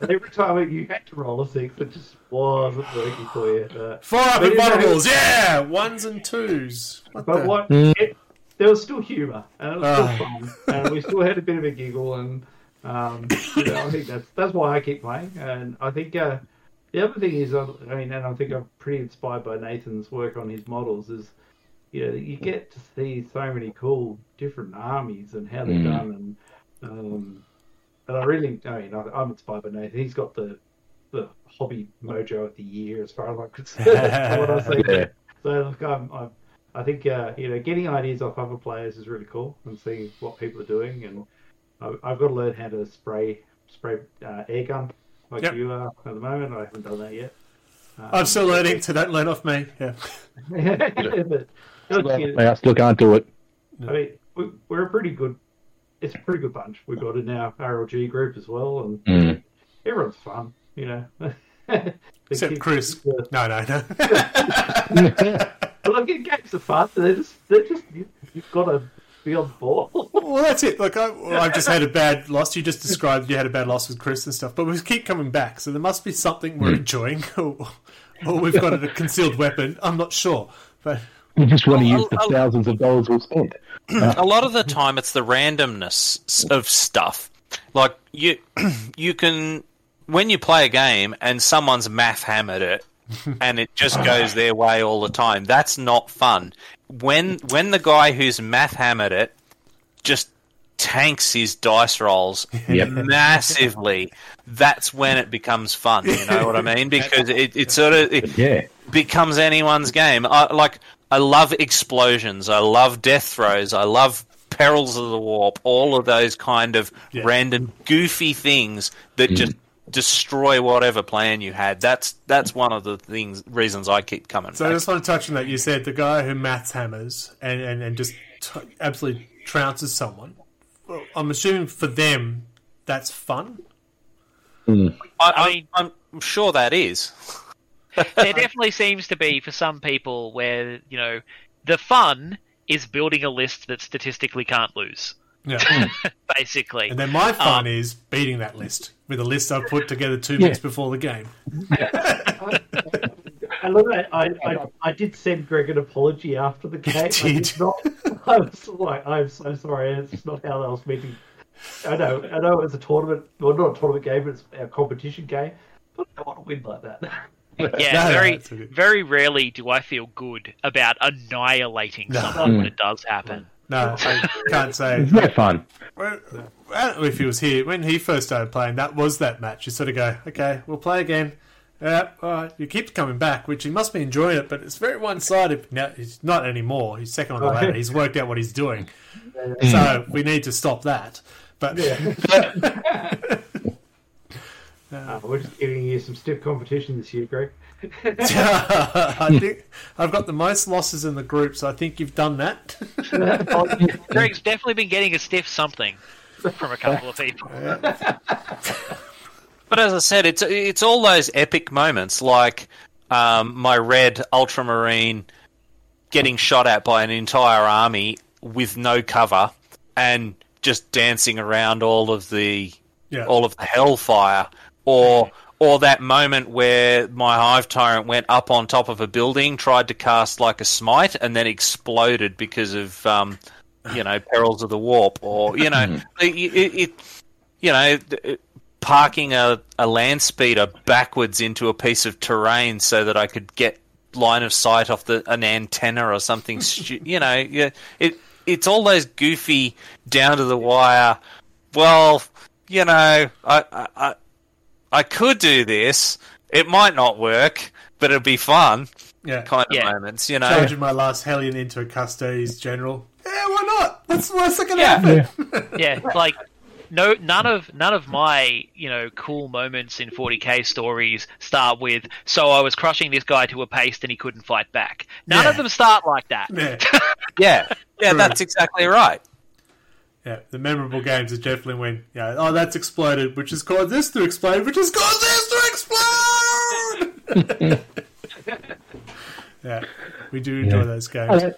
every time you had to roll a six, it just wasn't working for you. Uh, Four up But and you know- models, yeah, ones and twos. What But the- what it, there was still humour and it was still Ah. fun, and we still had a bit of a giggle, and um, you know, I think that's that's why I keep playing. And I think uh, the other thing is, uh, I mean, and I think I'm pretty inspired by Nathan's work on his models. Is you know, you get to see so many cool different armies and how they're Mm. done, and um, and I really, I mean, I, I'm inspired by Nathan. He's got the the hobby mojo of the year as far as I'm concerned. what I see. Yeah. So look, I'm, I'm, I think uh, you know getting ideas off other players is really cool and seeing what people are doing. And I've, I've got to learn how to spray spray uh, air gun like Yep. you are at the moment. I haven't done that yet. Um, I'm still learning, so don't learn off me. Yeah. but, look, you know, I still can't do it. I mean, we, we're a pretty good. It's a pretty good bunch. We've got in our RLG group as well, and Mm. everyone's fun. You know. Except Chris. No, no, no. But look, games are fun. They're just, they're just you, you've got to be on board. well, that's it. Look, I, well, I've just had a bad loss. You just described you had a bad loss with Chris and stuff, but we keep coming back, so there must be something we're hmm. enjoying, or, or we've got a concealed weapon. I'm not sure, but You just want to use the I'll- thousands of dollars we've spent. a lot of the time it's the randomness of stuff. Like you, you can when you play a game and someone's math hammered it, and it just goes their way all the time. That's not fun. When when the guy who's math hammered it just tanks his dice rolls Yep. massively, that's when it becomes fun. You know what I mean? Because it, it sort of it, Yeah. becomes anyone's game. I like I love explosions. I love death throws. I love perils of the warp. All of those kind of Yeah. random goofy things that mm. just destroy whatever plan you had. That's that's one of the things reasons I keep coming So I just want to touch on that. You said the guy who maths hammers and, and, and just t- absolutely trounces someone. Well, I'm assuming for them that's fun. Hmm. I, I I, mean- I'm, I'm sure that is. there definitely seems to be for some people where you know the fun is building a list that statistically can't lose. Yeah. Basically, and then my fun Um, is beating that list with a list I put together two Yeah. minutes before the game. I love that. I, I, I did send Greg an apology after the game. I did. did not. I was like, I'm so sorry. It's not how I was meeting. I know. I know it was a tournament. Well, not a tournament game, but it's a competition game. But I don't want to win like that. yeah, No, no, very that's okay. very rarely do I feel good about annihilating No. someone when it does happen. No, I can't say. It's no fun. Well, I don't know if he was here when he first started playing. That was that match. You sort of go, okay, we'll play again. Yeah, uh, he keeps coming back, which he must be enjoying it, but it's very one sided. Now, he's not anymore. He's second on the ladder. He's worked out what he's doing. So we need to stop that. But Uh, we're just giving you some stiff competition this year, Greg. I think I've got the most losses in the group, so I think you've done that. Greg's definitely been getting a stiff something from a couple of people. But as I said, it's it's all those epic moments, like um, my red ultramarine getting shot at by an entire army with no cover and just dancing around all of the Yeah. all of the hellfire, or or that moment where my hive tyrant went up on top of a building, tried to cast like a smite, and then exploded because of um, you know perils of the warp, or you know it, it, you know parking a, a land speeder backwards into a piece of terrain so that I could get line of sight off the an antenna or something. stu- you know, yeah, it it's all those goofy down to the wire. Well, you know, I I I, I could do this. It might not work, but it'll be fun. Yeah. Kind of Yeah. moments, you know. Changing my last Hellion into a Custodes general. Yeah, why not? That's what's going to Yeah. happen. yeah, like no, none of none of my you know cool moments in 40k stories start with so I was crushing this guy to a paste and he couldn't fight back. None Yeah. of them start like that. Yeah. Yeah, yeah, that's exactly right. Yeah, the memorable games are definitely when, yeah, oh, that's exploded, which has caused this to explode, which has caused this to explode! yeah, we do enjoy Yeah. those games. I, So,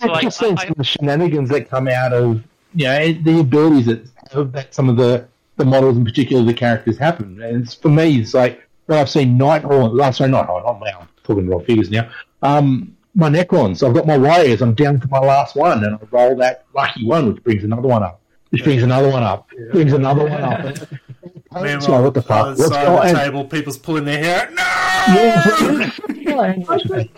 I've like, just seen I- some of the shenanigans that come out of you know the abilities that, that some of the the models in particular the characters happen. And it's, for me, it's like when I've seen Nighthaunt. Oh, sorry, Nighthaunt. I'm now talking raw figures now. Um, my neck Necrons. I've got my warriors. I'm down to my last one, and I roll that lucky one, which brings another one up. Which brings another one up. Brings another one up. Meanwhile, So what the fuck? What's side going of the on? table, people's pulling their hair out. No! Yeah,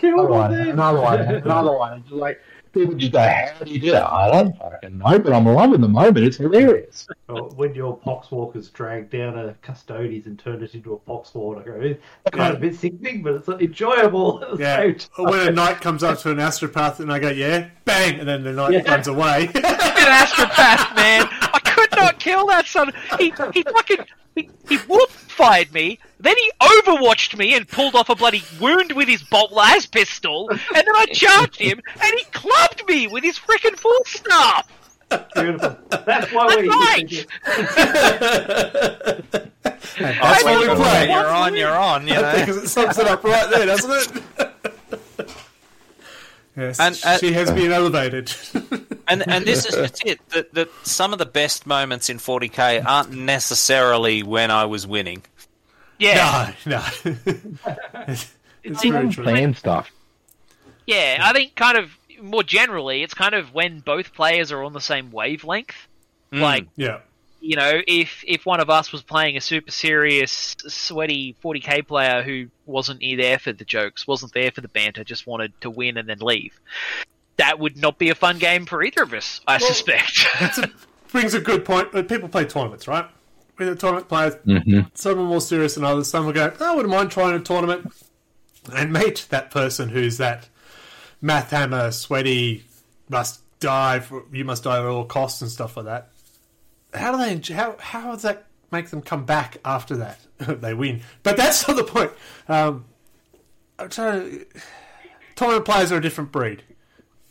another one, another one, another one. And just like people just go, "How do you do that?" I don't fucking know, but I'm loving the moment. It's hilarious. Or when your poxwalkers drag down a custodes and turn it into a poxwalker, I go, it's kind of a bit sickening, but it's enjoyable Yeah, same when a knight comes up to an astropath and I go, yeah, bang, and then the knight Yeah. runs away. An astropath, man. I could not kill that son. He he fucking he, he whoop fired me. Then he overwatched me and pulled off a bloody wound with his bolt las pistol. And then I charged him and he clubbed me with his frickin' full staff. Beautiful. That's why That's we right. That's what we play. You're on, you're on, you know. because it sums it up right there, doesn't it? yes, And, uh, she has been elevated. and and this is just it. That that some of the best moments in 40k aren't necessarily when I was winning. Yeah, no, no. it's It's very true. Plan stuff. yeah. I think kind of more generally, it's kind of when both players are on the same wavelength. Mm. Like Yeah, you know, if if one of us was playing a super serious, sweaty 40k player who wasn't there for the jokes, wasn't there for the banter, just wanted to win and then leave, that would not be a fun game for either of us, I suspect. That's a, brings a good point. People play tournaments, right? With the tournament players, Mm-hmm. some are more serious than others. Some are going, oh, I wouldn't mind trying a tournament and meet that person who's that math hammer, sweaty, must die. For, you must die at all costs and stuff like that. How do they? enj- How how does that make them come back after that? they win, but that's not the point. Um, I'm trying to, tournament players are a different breed.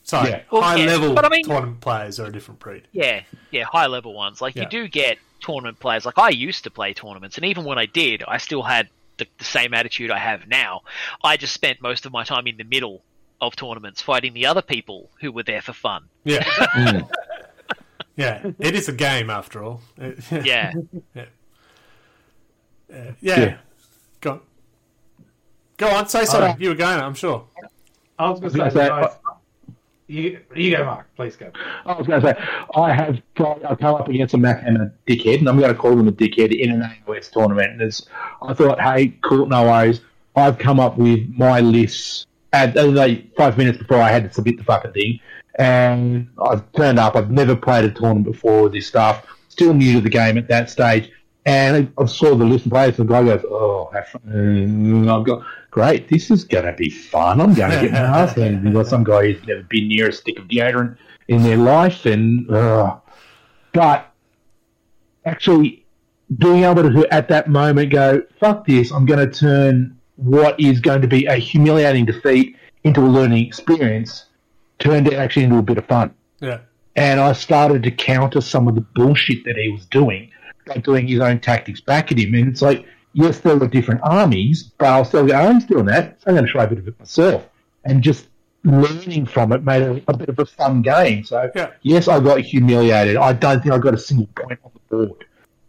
Sorry, Yeah. Well, high yeah, level but I mean- tournament players are a different breed. yeah, yeah, high level ones. Like Yeah. you do get tournament players. Like I used to play tournaments, and even when I did, I still had the, the same attitude I have now. I just spent most of my time in the middle of tournaments fighting the other people who were there for fun. Yeah. Mm. yeah, it is a game after all. Yeah. yeah. Yeah. Go on. Go on, say something. You were going, I'm sure. I was going to I say, was the gonna guys, you, you go, Mark. Please go. I was going to say, I have I've come up against a math hammer dickhead, and I'm going to call them a dickhead in an AOS tournament. And it's, I thought, hey, cool, no worries. I've come up with my lists at uh, like five minutes before I had to submit the fucking thing. And I've turned up. I've never played a tournament before with this stuff. Still new to the game at that stage. And I saw the list of players, and the guy goes, "Oh. And I've got great. This is going to be fun. I'm going to get my ass handed. You've got some guy who's never been near a stick of deodorant in their life, and uh, but actually being able to at that moment go, "Fuck this! I'm going to turn what is going to be a humiliating defeat into a learning experience." Turned it actually into a bit of fun Yeah. and I started to counter some of the bullshit that he was doing doing his own tactics back at him. And it's like, yes, there were different armies, but I'll still go, he's doing that, so I'm going to try a bit of it myself. And just learning from it made it a bit of a fun game. So, Yeah. yes, I got humiliated. I don't think I got a single point on the board,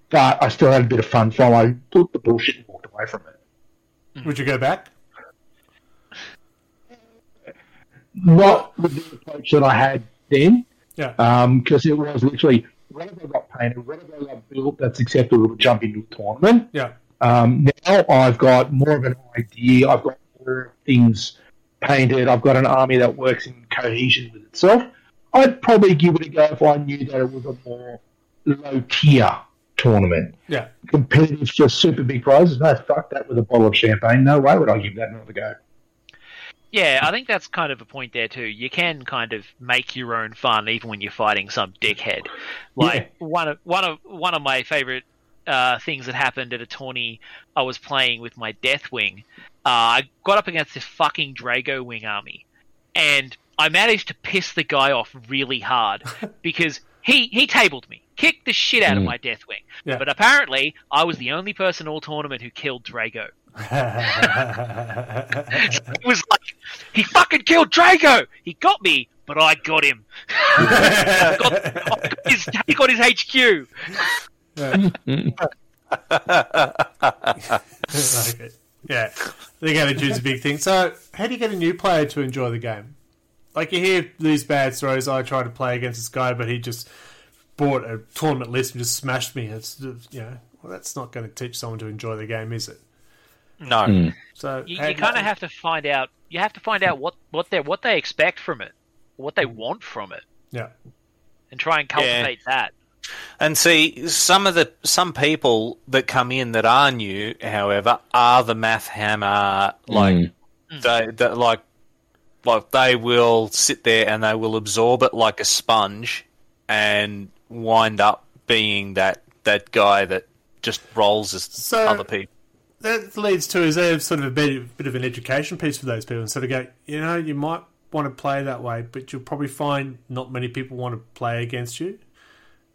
but I still had a bit of fun. So I took the bullshit and walked away from it. Mm-hmm. Would you go back? Not with the approach that I had then, Yeah. Um, because it was literally whatever got painted, whatever got built that's acceptable to jump into a tournament. yeah. Um, now I've got more of an idea. I've got more things painted. I've got an army that works in cohesion with itself. I'd probably give it a go if I knew that it was a more low tier tournament. Yeah. Competitive just super big prizes. No, fuck that with a bottle of champagne. No way would I give that another go. Yeah, I think that's kind of a point there too. You can kind of make your own fun even when you're fighting some dickhead. Like one of one of one of my favorite uh, things that happened at a tourney I was playing with my Deathwing. Uh, I got up against this fucking Drago Wing army, and I managed to piss the guy off really hard because he he tabled me, kicked the shit out of Mm. my Deathwing. Yeah. But apparently, I was the only person all tournament who killed Drago. It was like he fucking killed Drago. He got me, but I got him. I got, I got his, he got his HQ. okay. Yeah, the attitude's a big thing. So, how do you get a new player to enjoy the game? Like you hear these bad stories. Oh, I tried to play against this guy, but he just bought a tournament list and just smashed me. It's you know, well, that's not going to teach someone to enjoy the game, is it? No. So You, you kind of have to find out. You have to find out what what they what they expect from it, what they want from it, yeah, and try and cultivate that. And see, some of the some people that come in that are new, however, are the math hammer. Like Mm. they, they, like, like they will sit there and they will absorb it like a sponge, and wind up being that that guy that just rolls as So- other people. That leads to is there sort of a bit, bit of an education piece for those people and sort of go, you know, you might want to play that way, but you'll probably find not many people want to play against you.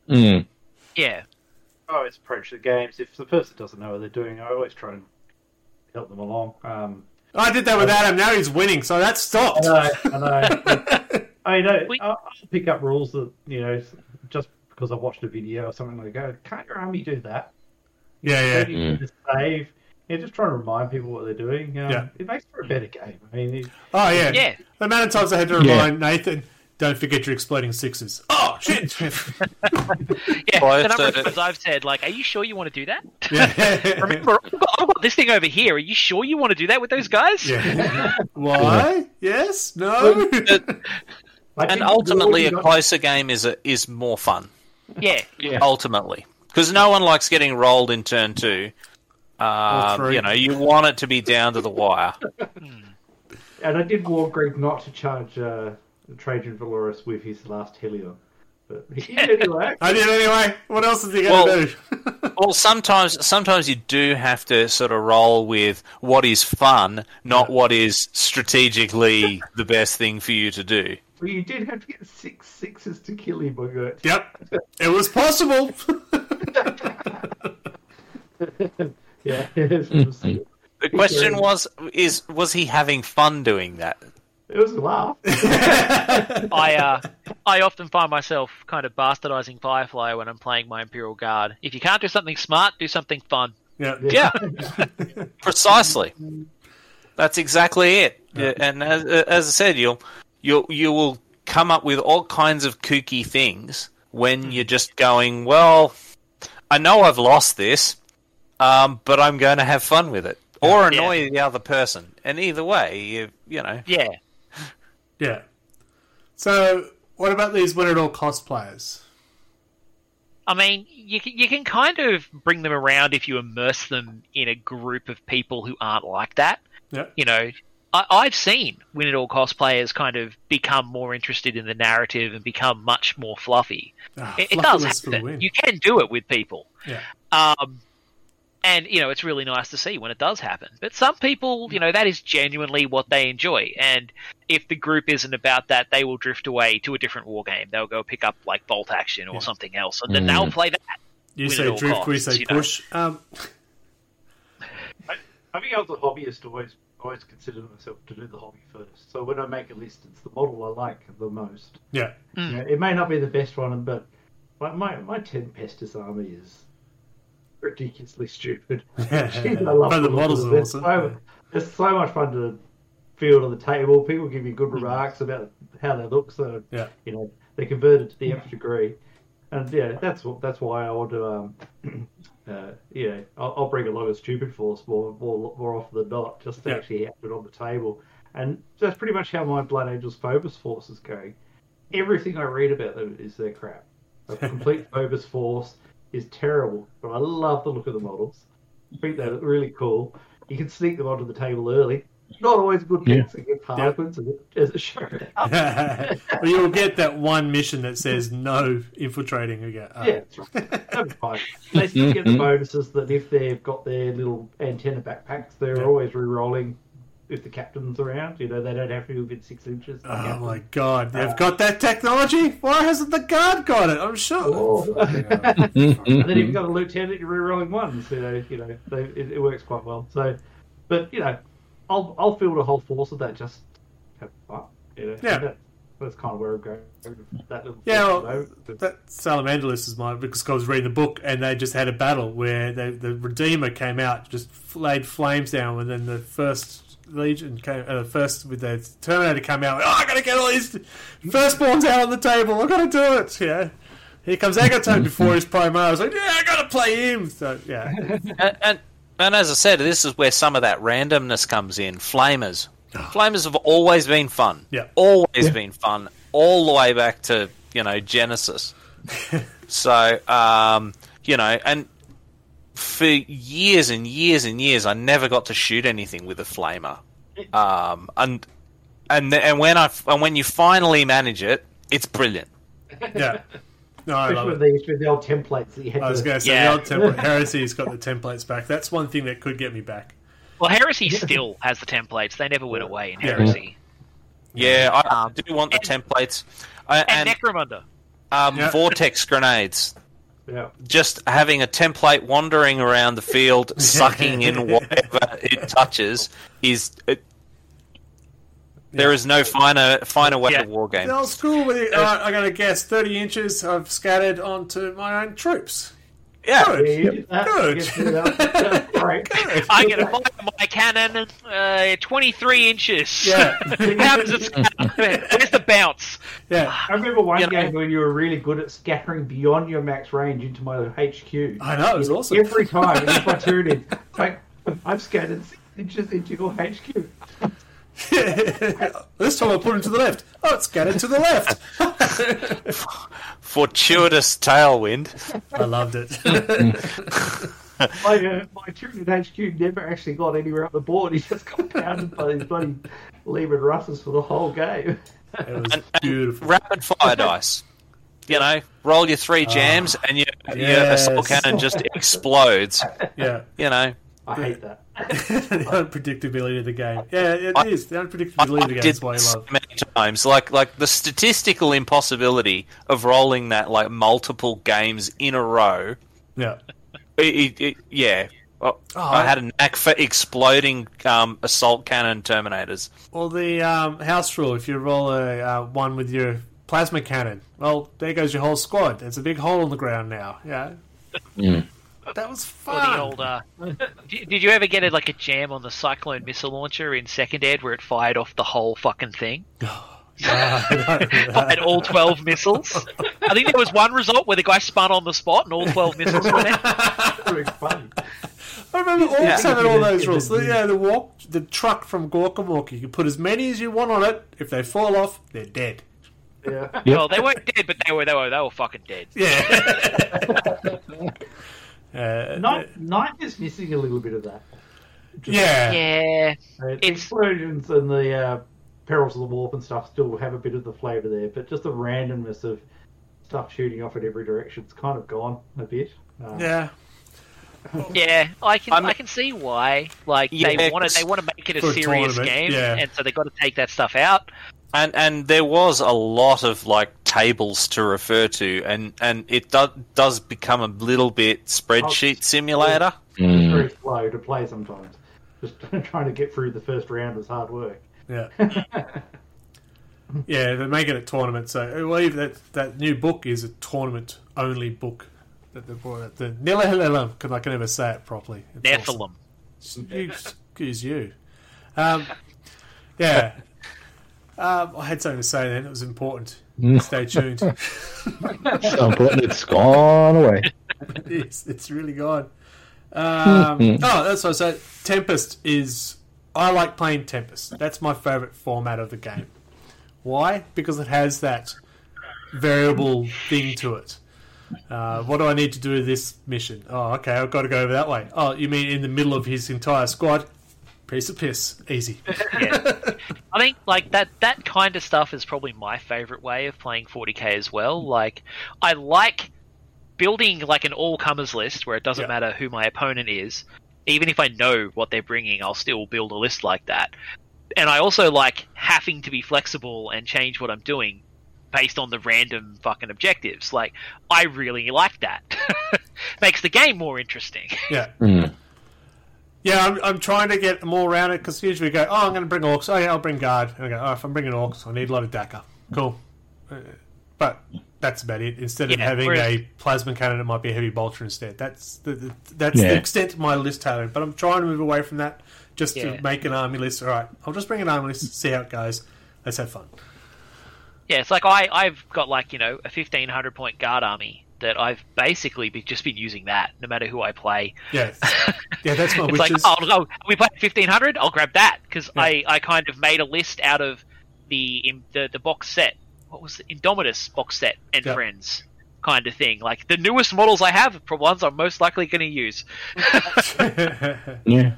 Mm. Yeah, I always approach the games. If the person doesn't know what they're doing, I always try and help them along. Um, I did that with Adam. Now he's winning, so that I stopped. know, I know. I know. We- I'll, I'll pick up rules that you know just because I watched a video or something. Like, that. can't your army do that? Yeah, yeah. You do save? Yeah, just trying to remind people what they're doing. Um, Yeah. It makes for a better game. I mean, it, Oh yeah. Yeah. The amount of times I had to Yeah. remind Nathan, don't forget your exploding sixes. Oh shit. yeah. Well, the number of times I've said, like, "Are you sure you want to do that?" yeah. Remember, I've got, I've got this thing over here. Are you sure you want to do that with those guys? yeah. Why? Yes? No? I And ultimately, a rules- closer game is a, is more fun. Yeah. Yeah. Ultimately, because no one likes getting rolled in turn two. Uh, you know, you want it to be down to the wire. And I did warn Greg not to charge uh, Trajan Valoris with his last Hellion. But he did anyway. I did anyway. What else is he going to Well- do? Well, sometimes sometimes you do have to sort of roll with what is fun, not what is strategically the best thing for you to do. Well, you did have to get six sixes to kill him, Bogart. yep. It was possible. Yeah, it was, it The question was is was he having fun doing that? It was a laugh. I uh, I often find myself kind of bastardizing Firefly when I'm playing my Imperial Guard. If you can't do something smart, do something fun. yeah. Yeah, precisely. That's exactly it. Yeah, And as, as I said, you'll you you will come up with all kinds of kooky things when you're just going. Well, I know I've lost this, um, but I'm going to have fun with it, or Yeah. annoy the other person. And either way, you you know, Yeah. Yeah. So, what about these win at all cost players? I mean, you can, you can kind of bring them around if you immerse them in a group of people who aren't like that. Yeah. You know, I, I've seen Win at All Cost players kind of become more interested in the narrative and become much more fluffy. Ah, It, it does fluffiness for the happen. You can do it with people. Yeah. Um, and you know, it's really nice to see when it does happen. But some people, you know, that is genuinely what they enjoy. And if the group isn't about that, they will drift away to a different war game. They'll go pick up like Bolt Action or Yeah. something else, and then Mm. they'll play that. You say at all drift, we say you know. push. Um, I think as a hobbyist, always always consider myself to do the hobby first. So when I make a list, it's the model I like the most. yeah. You know, it may not be the best one, but my my, my Tempestus army is ridiculously stupid. Jeez, I love But the models are It's awesome. so- It's so much fun to field on the table. People give you good remarks about how they look. So Yeah. you know they convert it to the nth degree, and yeah, that's what that's why I want to um, uh, yeah, I'll, I'll bring along a lot of stupid force more more more often than not, just to Yeah. actually have it on the table, and that's pretty much how my Blood Angels Phobos force is going. Everything I read about them is their crap. A complete Phobos force is terrible, but I love the look of the models. I think they're really cool. You can sneak them onto the table early. Not always good Yeah. things against Harlequins as, it, as it showed up. well, you'll get that one mission that says no infiltrating again. Uh, Yeah, that's right. That'd fine. They still get the bonuses that if they've got their little antenna backpacks, they're Yeah. always re-rolling if the captain's around. You know, they don't have to be within six inches. Oh captain. my god, they've got that technology. Why hasn't the guard got it? I'm sure. Oh. Yeah. and then if you've got a lieutenant, you're re-rolling ones. You know, you know, they, it, it works quite well. So, but you know, I'll I'll field a whole force of that just have fun. You know, Yeah. And that, that's kind of where I'm going. That little Yeah, force well, at the moment. that Salamandalist is mine because I was reading the book and they just had a battle where they, the Redeemer came out, just f- laid flames down, and then the first Legion came, uh, first with the Terminator came out. Oh, I gotta get all these firstborns out on the table. I gotta do it. Yeah. Here comes Agatone before his Primarch. I was like, yeah, I gotta play him. So yeah, and, and and as I said, this is where some of that randomness comes in. Flamers, flamers have always been fun. Yeah. always been fun, all the way back to you know Genesis. so um, you know, and for years and years and years, I never got to shoot anything with a flamer. Um, and and and when I and when you finally manage it, it's brilliant. yeah. No, I love Especially it. with the, with the old templates that you had I was to going to say Yeah. the old template Heresy's got the templates back. That's one thing that could get me back. Well, Heresy still has the templates. They never went away in Heresy. Yeah, I Um, do want the and- templates. I, And, and Necromunda. um, Yeah. vortex grenades. Yeah. just having a template wandering around the field, sucking in whatever it touches, is it, there is no finer finer way Yeah. to war game. The old school with it. All right, I got to guess. Thirty inches I've scattered onto my own troops. Yeah, Good. Yeah, you did that. Good. You did that. Great. I get a fire my cannon, uh, 23 inches. Yeah. How does it scatter? Where's the bounce? Yeah, I remember one You know- game when you were really good at scattering beyond your max range into my HQ. I know it was awesome. Every time, it's my turn in. Like, I've scattered six inches into your HQ. this time I put him to the left. Oh, it's scattered to the left. fortuitous tailwind. I loved it. My, uh, my turn in HQ never actually got anywhere up the board. He just got pounded by these bloody Leman Russes for the whole game. It was And, and beautiful. rapid fire dice. You know, roll your three jams, and your, your assault cannon just explodes. Yeah, You know, I hate that. the unpredictability of the game. Yeah, it I- is. The unpredictability of the game did is what I so many times. Like like the statistical impossibility of rolling that like multiple games in a row. Yeah. It, it, it, yeah. Well, Oh, I I- had a knack for exploding um, assault cannon terminators. Or the um, house rule: if you roll a uh, one with your plasma cannon, well, there goes your whole squad. There's a big hole in the ground now. Yeah, Mm. That was Or fun. the old, uh, did, did you ever get it like a jam on the Cyclone missile launcher in Second Ed where it fired off the whole fucking thing? I don't remember that. And all 12 missiles? I think there was one result where the guy spun on the spot and all 12 missiles went out. Very funny. I remember all Yeah. having all those rules. The, yeah, the walk, the truck from Gorkamorka. You can put as many as you want on it. If they fall off, they're dead. Yeah. Yep. Well, they weren't dead, but they were they were they were fucking dead. Yeah. Uh, Ninth, ninth is missing a little bit of that. yeah. Yeah, Uh, explosions and the uh, perils of the warp and stuff still have a bit of the flavour there, but just the randomness of stuff shooting off in every direction's kind of gone a bit. Uh, Yeah. yeah. I can I'm- I can see why. Like Yeah, they want to 'cause- they want to make it a For a serious game, yeah. and so they got to take that stuff out. And and there was a lot of like tables to refer to, and and it do, does become a little bit spreadsheet simulator. It's Mm. very slow to play sometimes. Just trying to get through the first round was hard work. Yeah. yeah, they're making it a tournament. So I believe that that new book is a tournament only book that they brought out. The Nilahililum, because I can never say it properly. It's awesome. Excuse you. Um, yeah. Um, I had something to say then. It was important. Stay tuned. So important it's gone away. it's, it's really gone. Um, oh, that's what I said. Tempest is. I like playing Tempest. That's my favourite format of the game. Why? Because it has that variable thing to it. Uh, what do I need to do with this mission? Oh, okay, I've got to go over that way. Oh, you mean in the middle of his entire squad? Piece of piss. Easy. I think like that that kind of stuff is probably my favorite way of playing 40k as well. Like I like building like an all comers list where it doesn't Yeah. matter who my opponent is. Even if I know what they're bringing, I'll still build a list like that. And I also like having to be flexible and change what I'm doing based on the random fucking objectives. Like I really like that. Makes the game more interesting. Yeah. Mm. Yeah, I'm, I'm trying to get more around it because usually we go, oh, I'm going to bring orcs. Oh, yeah, I'll bring guard. And I go, oh, if I'm bringing orcs, I need a lot of dakka. Cool. Uh, but that's about it. Instead of Yeah, having whereas- a plasma cannon, it might be a heavy bolter instead. That's the, the that's Yeah. the extent of my list tailoring. But I'm trying to move away from that just Yeah. to make an army list. All right, I'll just bring an army list, see how it goes. Let's have fun. Yeah, it's like I, I've got like, you know, a 1500 point guard army that I've basically be, just been using that no matter who I play. Yeah, yeah, that's my it's like, wishes. oh, oh, we play 1500, I'll grab that because Yeah. I, I kind of made a list out of the in, the, the box set. What was it? Indomitus box set and Yeah. friends kind of thing. Like the newest models I have are ones I'm most likely going to use. Yeah.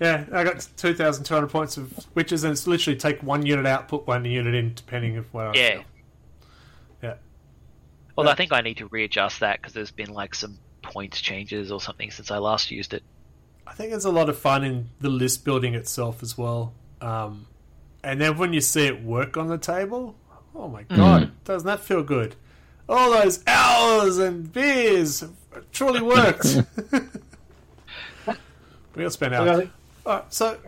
Yeah, I got 2,200 points of witches, and it's literally take one unit out, put one unit in, depending of what I Yeah. feel. Yeah. Although I think I need to readjust that because there's been like some points changes or something since I last used it. I think there's a lot of fun in the list building itself as well. Um, and then when you see it work on the table, oh my god, doesn't that feel good? All those hours and beers truly worked. We'll spend Look, I, hours. Alright, so,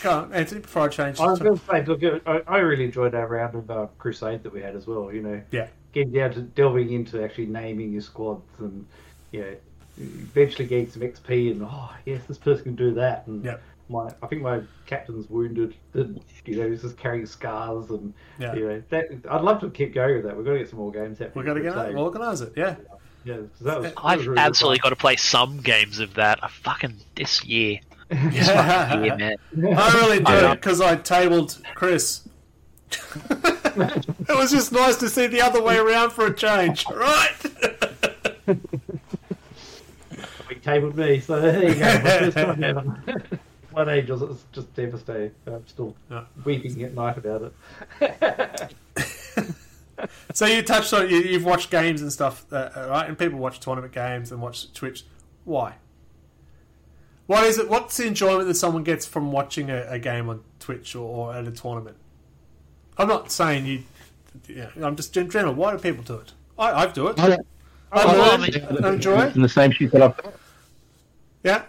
go on, Anthony, before I change. I was going to say, look, I, I really enjoyed our round of uh, Crusade that we had as well. You know, Yeah. Getting down to delving into actually naming your squads and you know, eventually getting some XP and oh yes, this person can do that. And Yep. my, I think my captain's wounded and you know he's just carrying scars and Yeah. you know that. I'd love to keep going with that. We've got to get some more games out. We've got to get Crusade. it, organise it, yeah. Yeah, 'cause that was, that I've really absolutely fun. got to play some games of that. I fucking this year. Yeah, yeah. man. I really do Yeah. because I tabled Chris. it was just nice to see the other way around for a change, right? He tabled me, so there you go. My first time ever. Blood Angels, it's just devastating. I'm still Yeah. weeping at night about it. So you touched on you, you've watched games and stuff, uh, right? And people watch tournament games and watch Twitch. Why? What is it? What's the enjoyment that someone gets from watching a, a game on Twitch or, or at a tournament? I'm not saying you. Yeah, I'm just in general. Why do people do it? I, I do it. I, I well, learn, I mean- I enjoy it. And the same shit that I've got. Yeah,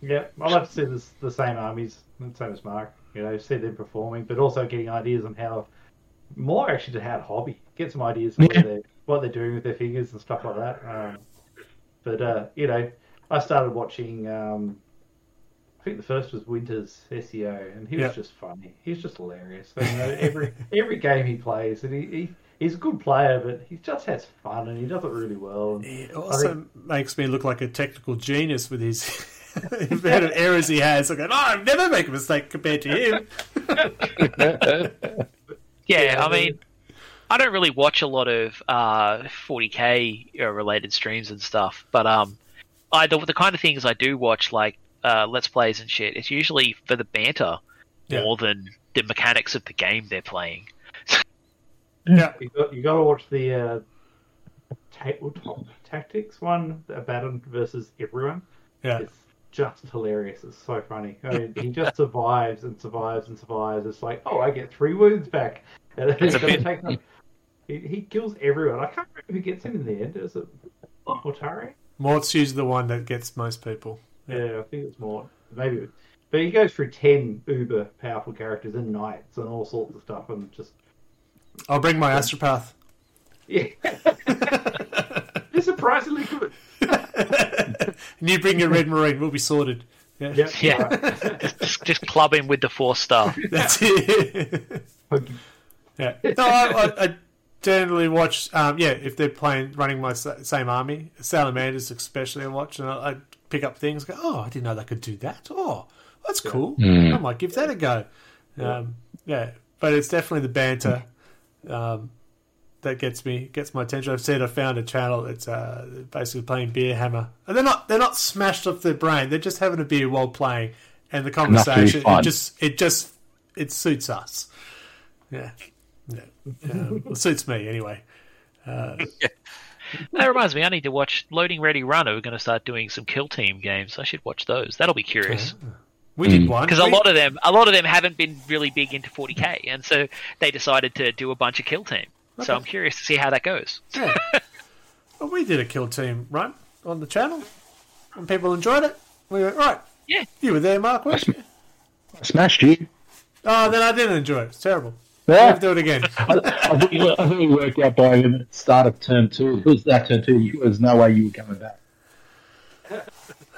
Yeah, I love to see this, the same armies, the same as Mark. You know, see them performing, but also getting ideas on how, more actually to how to hobby, get some ideas on Yeah. what, they're, what they're doing with their fingers and stuff like that. Um, but uh, you know, I started watching. Um, I think the first was Winters SEO, and he was Yeah. just funny. He's just hilarious. And, you know, every every game he plays, and he, he he's a good player, but he just has fun and he does it really well. And It also makes me look like a technical genius with his amount of errors he has. I go, no, I never make a mistake compared to him. Yeah, I mean, I don't really watch a lot of uh, 40k uh, related streams and stuff, but um, I the, the kind of things I do watch, like uh, let's plays and shit, it's usually for the banter Yeah. more than the mechanics of the game they're playing. Yeah. You got you got to watch the uh, tabletop tactics one, Abaddon versus everyone. Yeah. It's just hilarious. It's so funny. I mean, he just survives and survives and survives. It's like, oh, I get three wounds back. And then It's he's a gonna bit- take them. He, he kills everyone. I can't remember who gets him in the end. Is it Mortari? Mort's usually the one that gets most people. Yeah, I think it's more. Maybe. it- But he goes through 10 uber powerful characters and knights and all sorts of stuff and just. I'll bring my astropath. Yeah. They're surprisingly good. and you bring your red marine, we'll be sorted. Yeah. Yep, Yeah. right. just, just club him with the force staff. That's it. yeah. No, I, I, I generally watch. Um, yeah, if they're playing, running my sa- same army, salamanders especially, I watch and I, I pick up things. Go, oh, I didn't know they could do that. Oh, that's cool. I might give that a go. Um, yeah, but it's definitely the banter um, that gets me gets my attention. I've said I found a channel that's uh, basically playing Beer Hammer, and they're not they're not smashed off their brain. They're just having a beer while playing, and the Enough to be conversation it just it just it suits us. Yeah, yeah, um, it suits me anyway. That reminds me, I need to watch Loading Ready Run. We're going to start doing some kill team games. I should watch those. That'll be curious We did mm. one because a lot of them, a lot of them haven't been really big into 40k, and so they decided to do a bunch of kill team. So I'm curious to see how that goes. Yeah. well, we did a kill team run on the channel, and people enjoyed it. We went right. Yeah. You were there, Mark. Weren't you? I smashed you. Oh, then I didn't enjoy it. It's terrible. Yeah. We'll do it again. I, I, think, we- I think we worked out by the start of term two. It was that term two. There was no way you were coming back.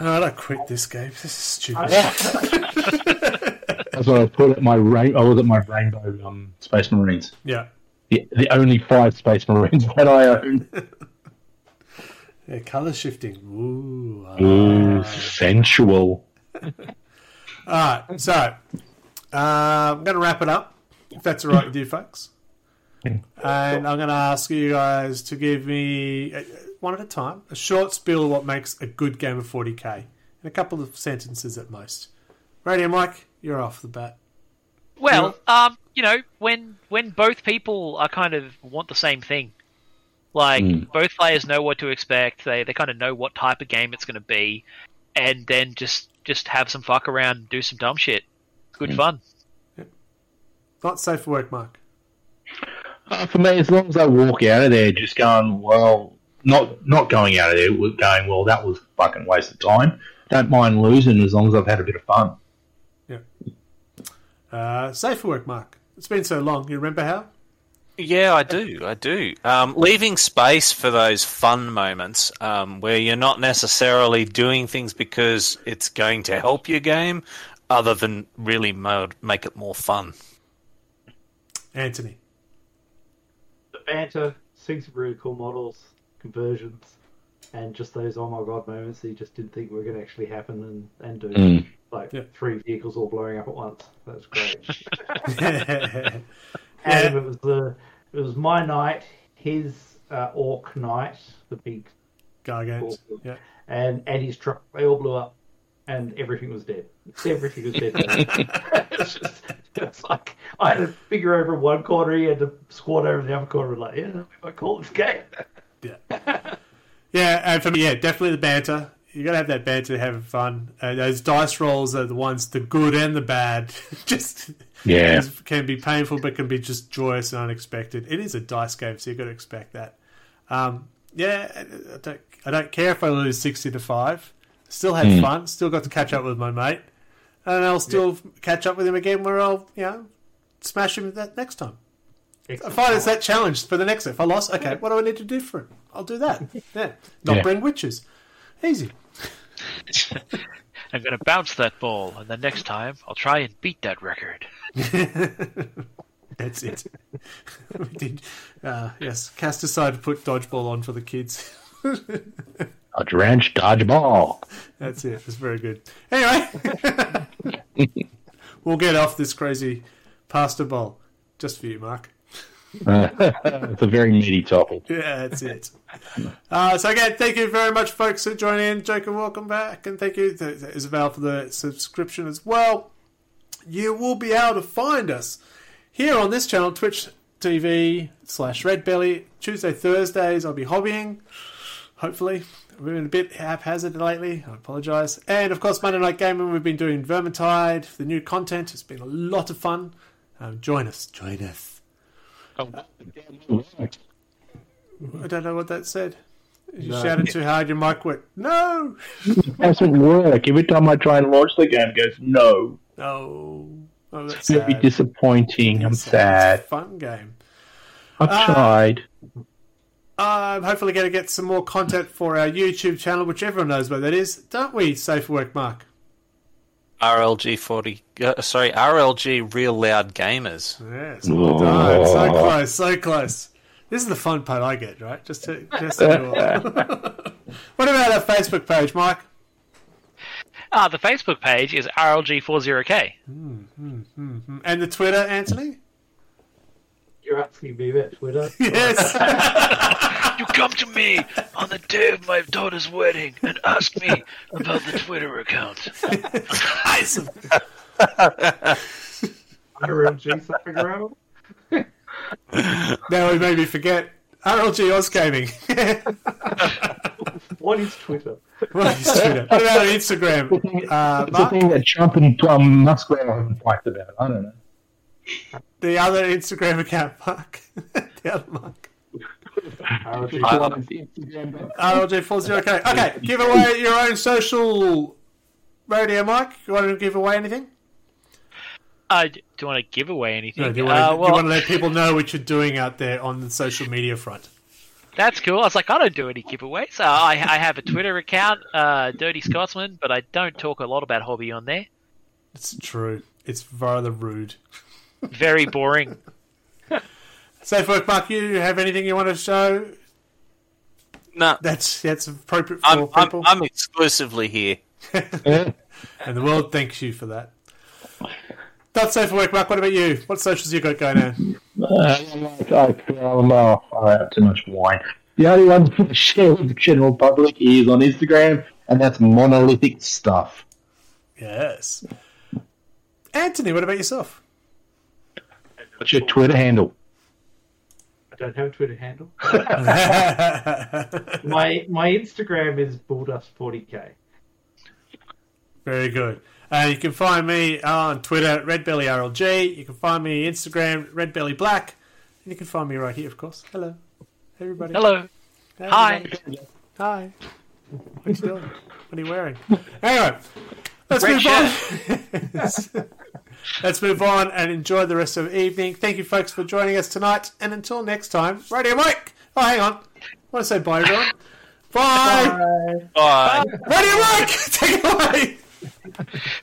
Right, I quit this game. This is stupid. That's what I put at my rain. I was at my rainbow um, Space Marines. yeah. The, the only five Space Marines that I own. Yeah, color shifting. Ooh. ah. Ooh, sensual. All right, so uh, I'm going to wrap it up, if that's all right with you folks. And I'm going to ask you guys to give me, uh, one at a time, a short spiel of what makes a good game of 40k. In a couple of sentences at most. Radio Mike, you're off the bat. Well, um, you know, when when both people are kind of want the same thing, like Mm. both players know what to expect, they they kind of know what type of game it's going to be, and then just just have some fuck around, do some dumb shit. Good fun. Not safe for work, Mark. Uh, for me, as long as I walk out of there just going, well, not not going out of there going, well, that was fucking waste of time. Don't mind losing as long as I've had a bit of fun. Yeah. Uh, safe for work, Mark. It's been so long. You remember how? Yeah, I do. I do. Um, leaving space for those fun moments um, where you're not necessarily doing things because it's going to help your game, other than really mo- make it more fun. Anthony. the banter, seeing some really cool models, conversions, and just those oh my god moments that you just didn't think were going to actually happen and, and do. Mm. Like Yeah. three vehicles all blowing up at once. That was great. yeah. and it was the it was my knight, his uh, Ork knight, the big, Gargants. Yeah. and and his truck. They all blew up, and everything was dead. Everything was dead. it's, just, it's like I had to figure over one corner, he had to squat over the other corner. Like, yeah, I call this game. Yeah. yeah, and for me, yeah, definitely the banter. You gotta have that banter to have fun. Uh, those dice rolls are the ones, the good and the bad. just Yeah. can be painful, but can be just joyous and unexpected. It is a dice game, so you got to expect that. Um, yeah, I don't, I don't care if I lose sixty to five. Still had fun. Still got to catch up with my mate, and I'll still catch up with him again. Where I'll, you know, smash him that next time. I find it's that challenge for the next. If I lost, okay, what do I need to do for it? I'll do that. Yeah, not Yeah. bring Wyches. Easy. I'm going to bounce that ball, and the next time I'll try and beat that record. That's it. we did. Uh, yes, cast aside to put dodgeball on for the kids. Dodge wrench, dodge ball. That's it. It's very good. Anyway, we'll get off this crazy pasta bowl just for you, Mark. it's a very meaty topic. Yeah, that's it. Uh, so again, thank you very much, folks, for joining in. Joker, welcome back, and thank you to Isabel for the subscription as well. You will be able to find us here on this channel, Twitch TV slash Red Belly. Tuesday, Thursdays, I'll be hobbying. Hopefully, we've been a bit haphazard lately. I apologise. And of course, Monday Night Gaming. We've been doing Vermintide, the new content. It's been a lot of fun. Um, join us. Join us. I don't know what that said. You No. shouted too hard, your mic went, no! It doesn't work. Every time I try and launch the game, it goes, no. No. Oh, that's It's very sad. disappointing. I'm It's a sad. fun game. I've Ah. tried. I'm hopefully going to get some more content for our YouTube channel, which everyone knows what that is, don't we, Safe Work Mark? RLG forty. Uh, sorry, RLG Real Loud Gamers. Yes, well done. So oh. close, so close. This is the fun part I get, right? Just to, just to do all. What about our Facebook page, Mike? Ah, the Facebook page is RLG40K. Hmm, hmm, hmm, and the Twitter, Anthony? You're asking me about Twitter? Yes. You come to me on the day of my daughter's wedding and ask me about the Twitter account. Awesome. RLG something around? Now we made me forget. RLG Oz Gaming. What is Twitter? what is Twitter? What about on Instagram? Uh, It's the Mark, thing that Trump and um, Musk haven't fight about. I don't know. The other Instagram account, Mark. the other Mark. RLG. RLG40K. Okay, give away your own social radio, Mike. You want to give away anything? Uh, do you want to give away anything? No, do you want to, uh, do you want to let people know what you're doing out there on the social media front? that's cool. I was like, I don't do any giveaways. Uh, I, I have a Twitter account, uh, Dirty Scotsman, but I don't talk a lot about hobby on there. It's true. It's rather rude. Very boring. Safe work, Mark. You have anything you want to show? No, That's that's appropriate for I'm, I'm, people, I'm exclusively here. and the world thanks you for that. That's safe for work, Mark. What about you? What socials you got going on? Uh, I feel I'm uh, I have too much wine. The only one to share with the general public is on Instagram, and that's monolithic stuff. Yes. Anthony, what about yourself? What's your Twitter handle? I don't have a Twitter handle. My my Instagram is bulldust40k. Very good. Uh, you can find me on Twitter at RedBellyRLG. You can find me on Instagram RedBellyBlack. And you can find me right here, of course. Hello, everybody. Hello. Hey, Hi. everybody. Hi. What are you doing? What are you wearing? Anyway, let's Red move on. let's move on and enjoy the rest of the evening. Thank you, folks, for joining us tonight. And until next time, Radio Mike. Oh, hang on. I want to say bye, everyone. Bye. Bye. Radio Mike, take it away.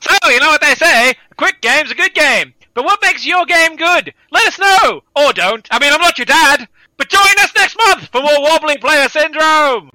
So, you know what they say? A quick game's a good game. But what makes your game good? Let us know! Or don't. I mean, I'm not your dad. But join us next month for more Wobbly Player Syndrome!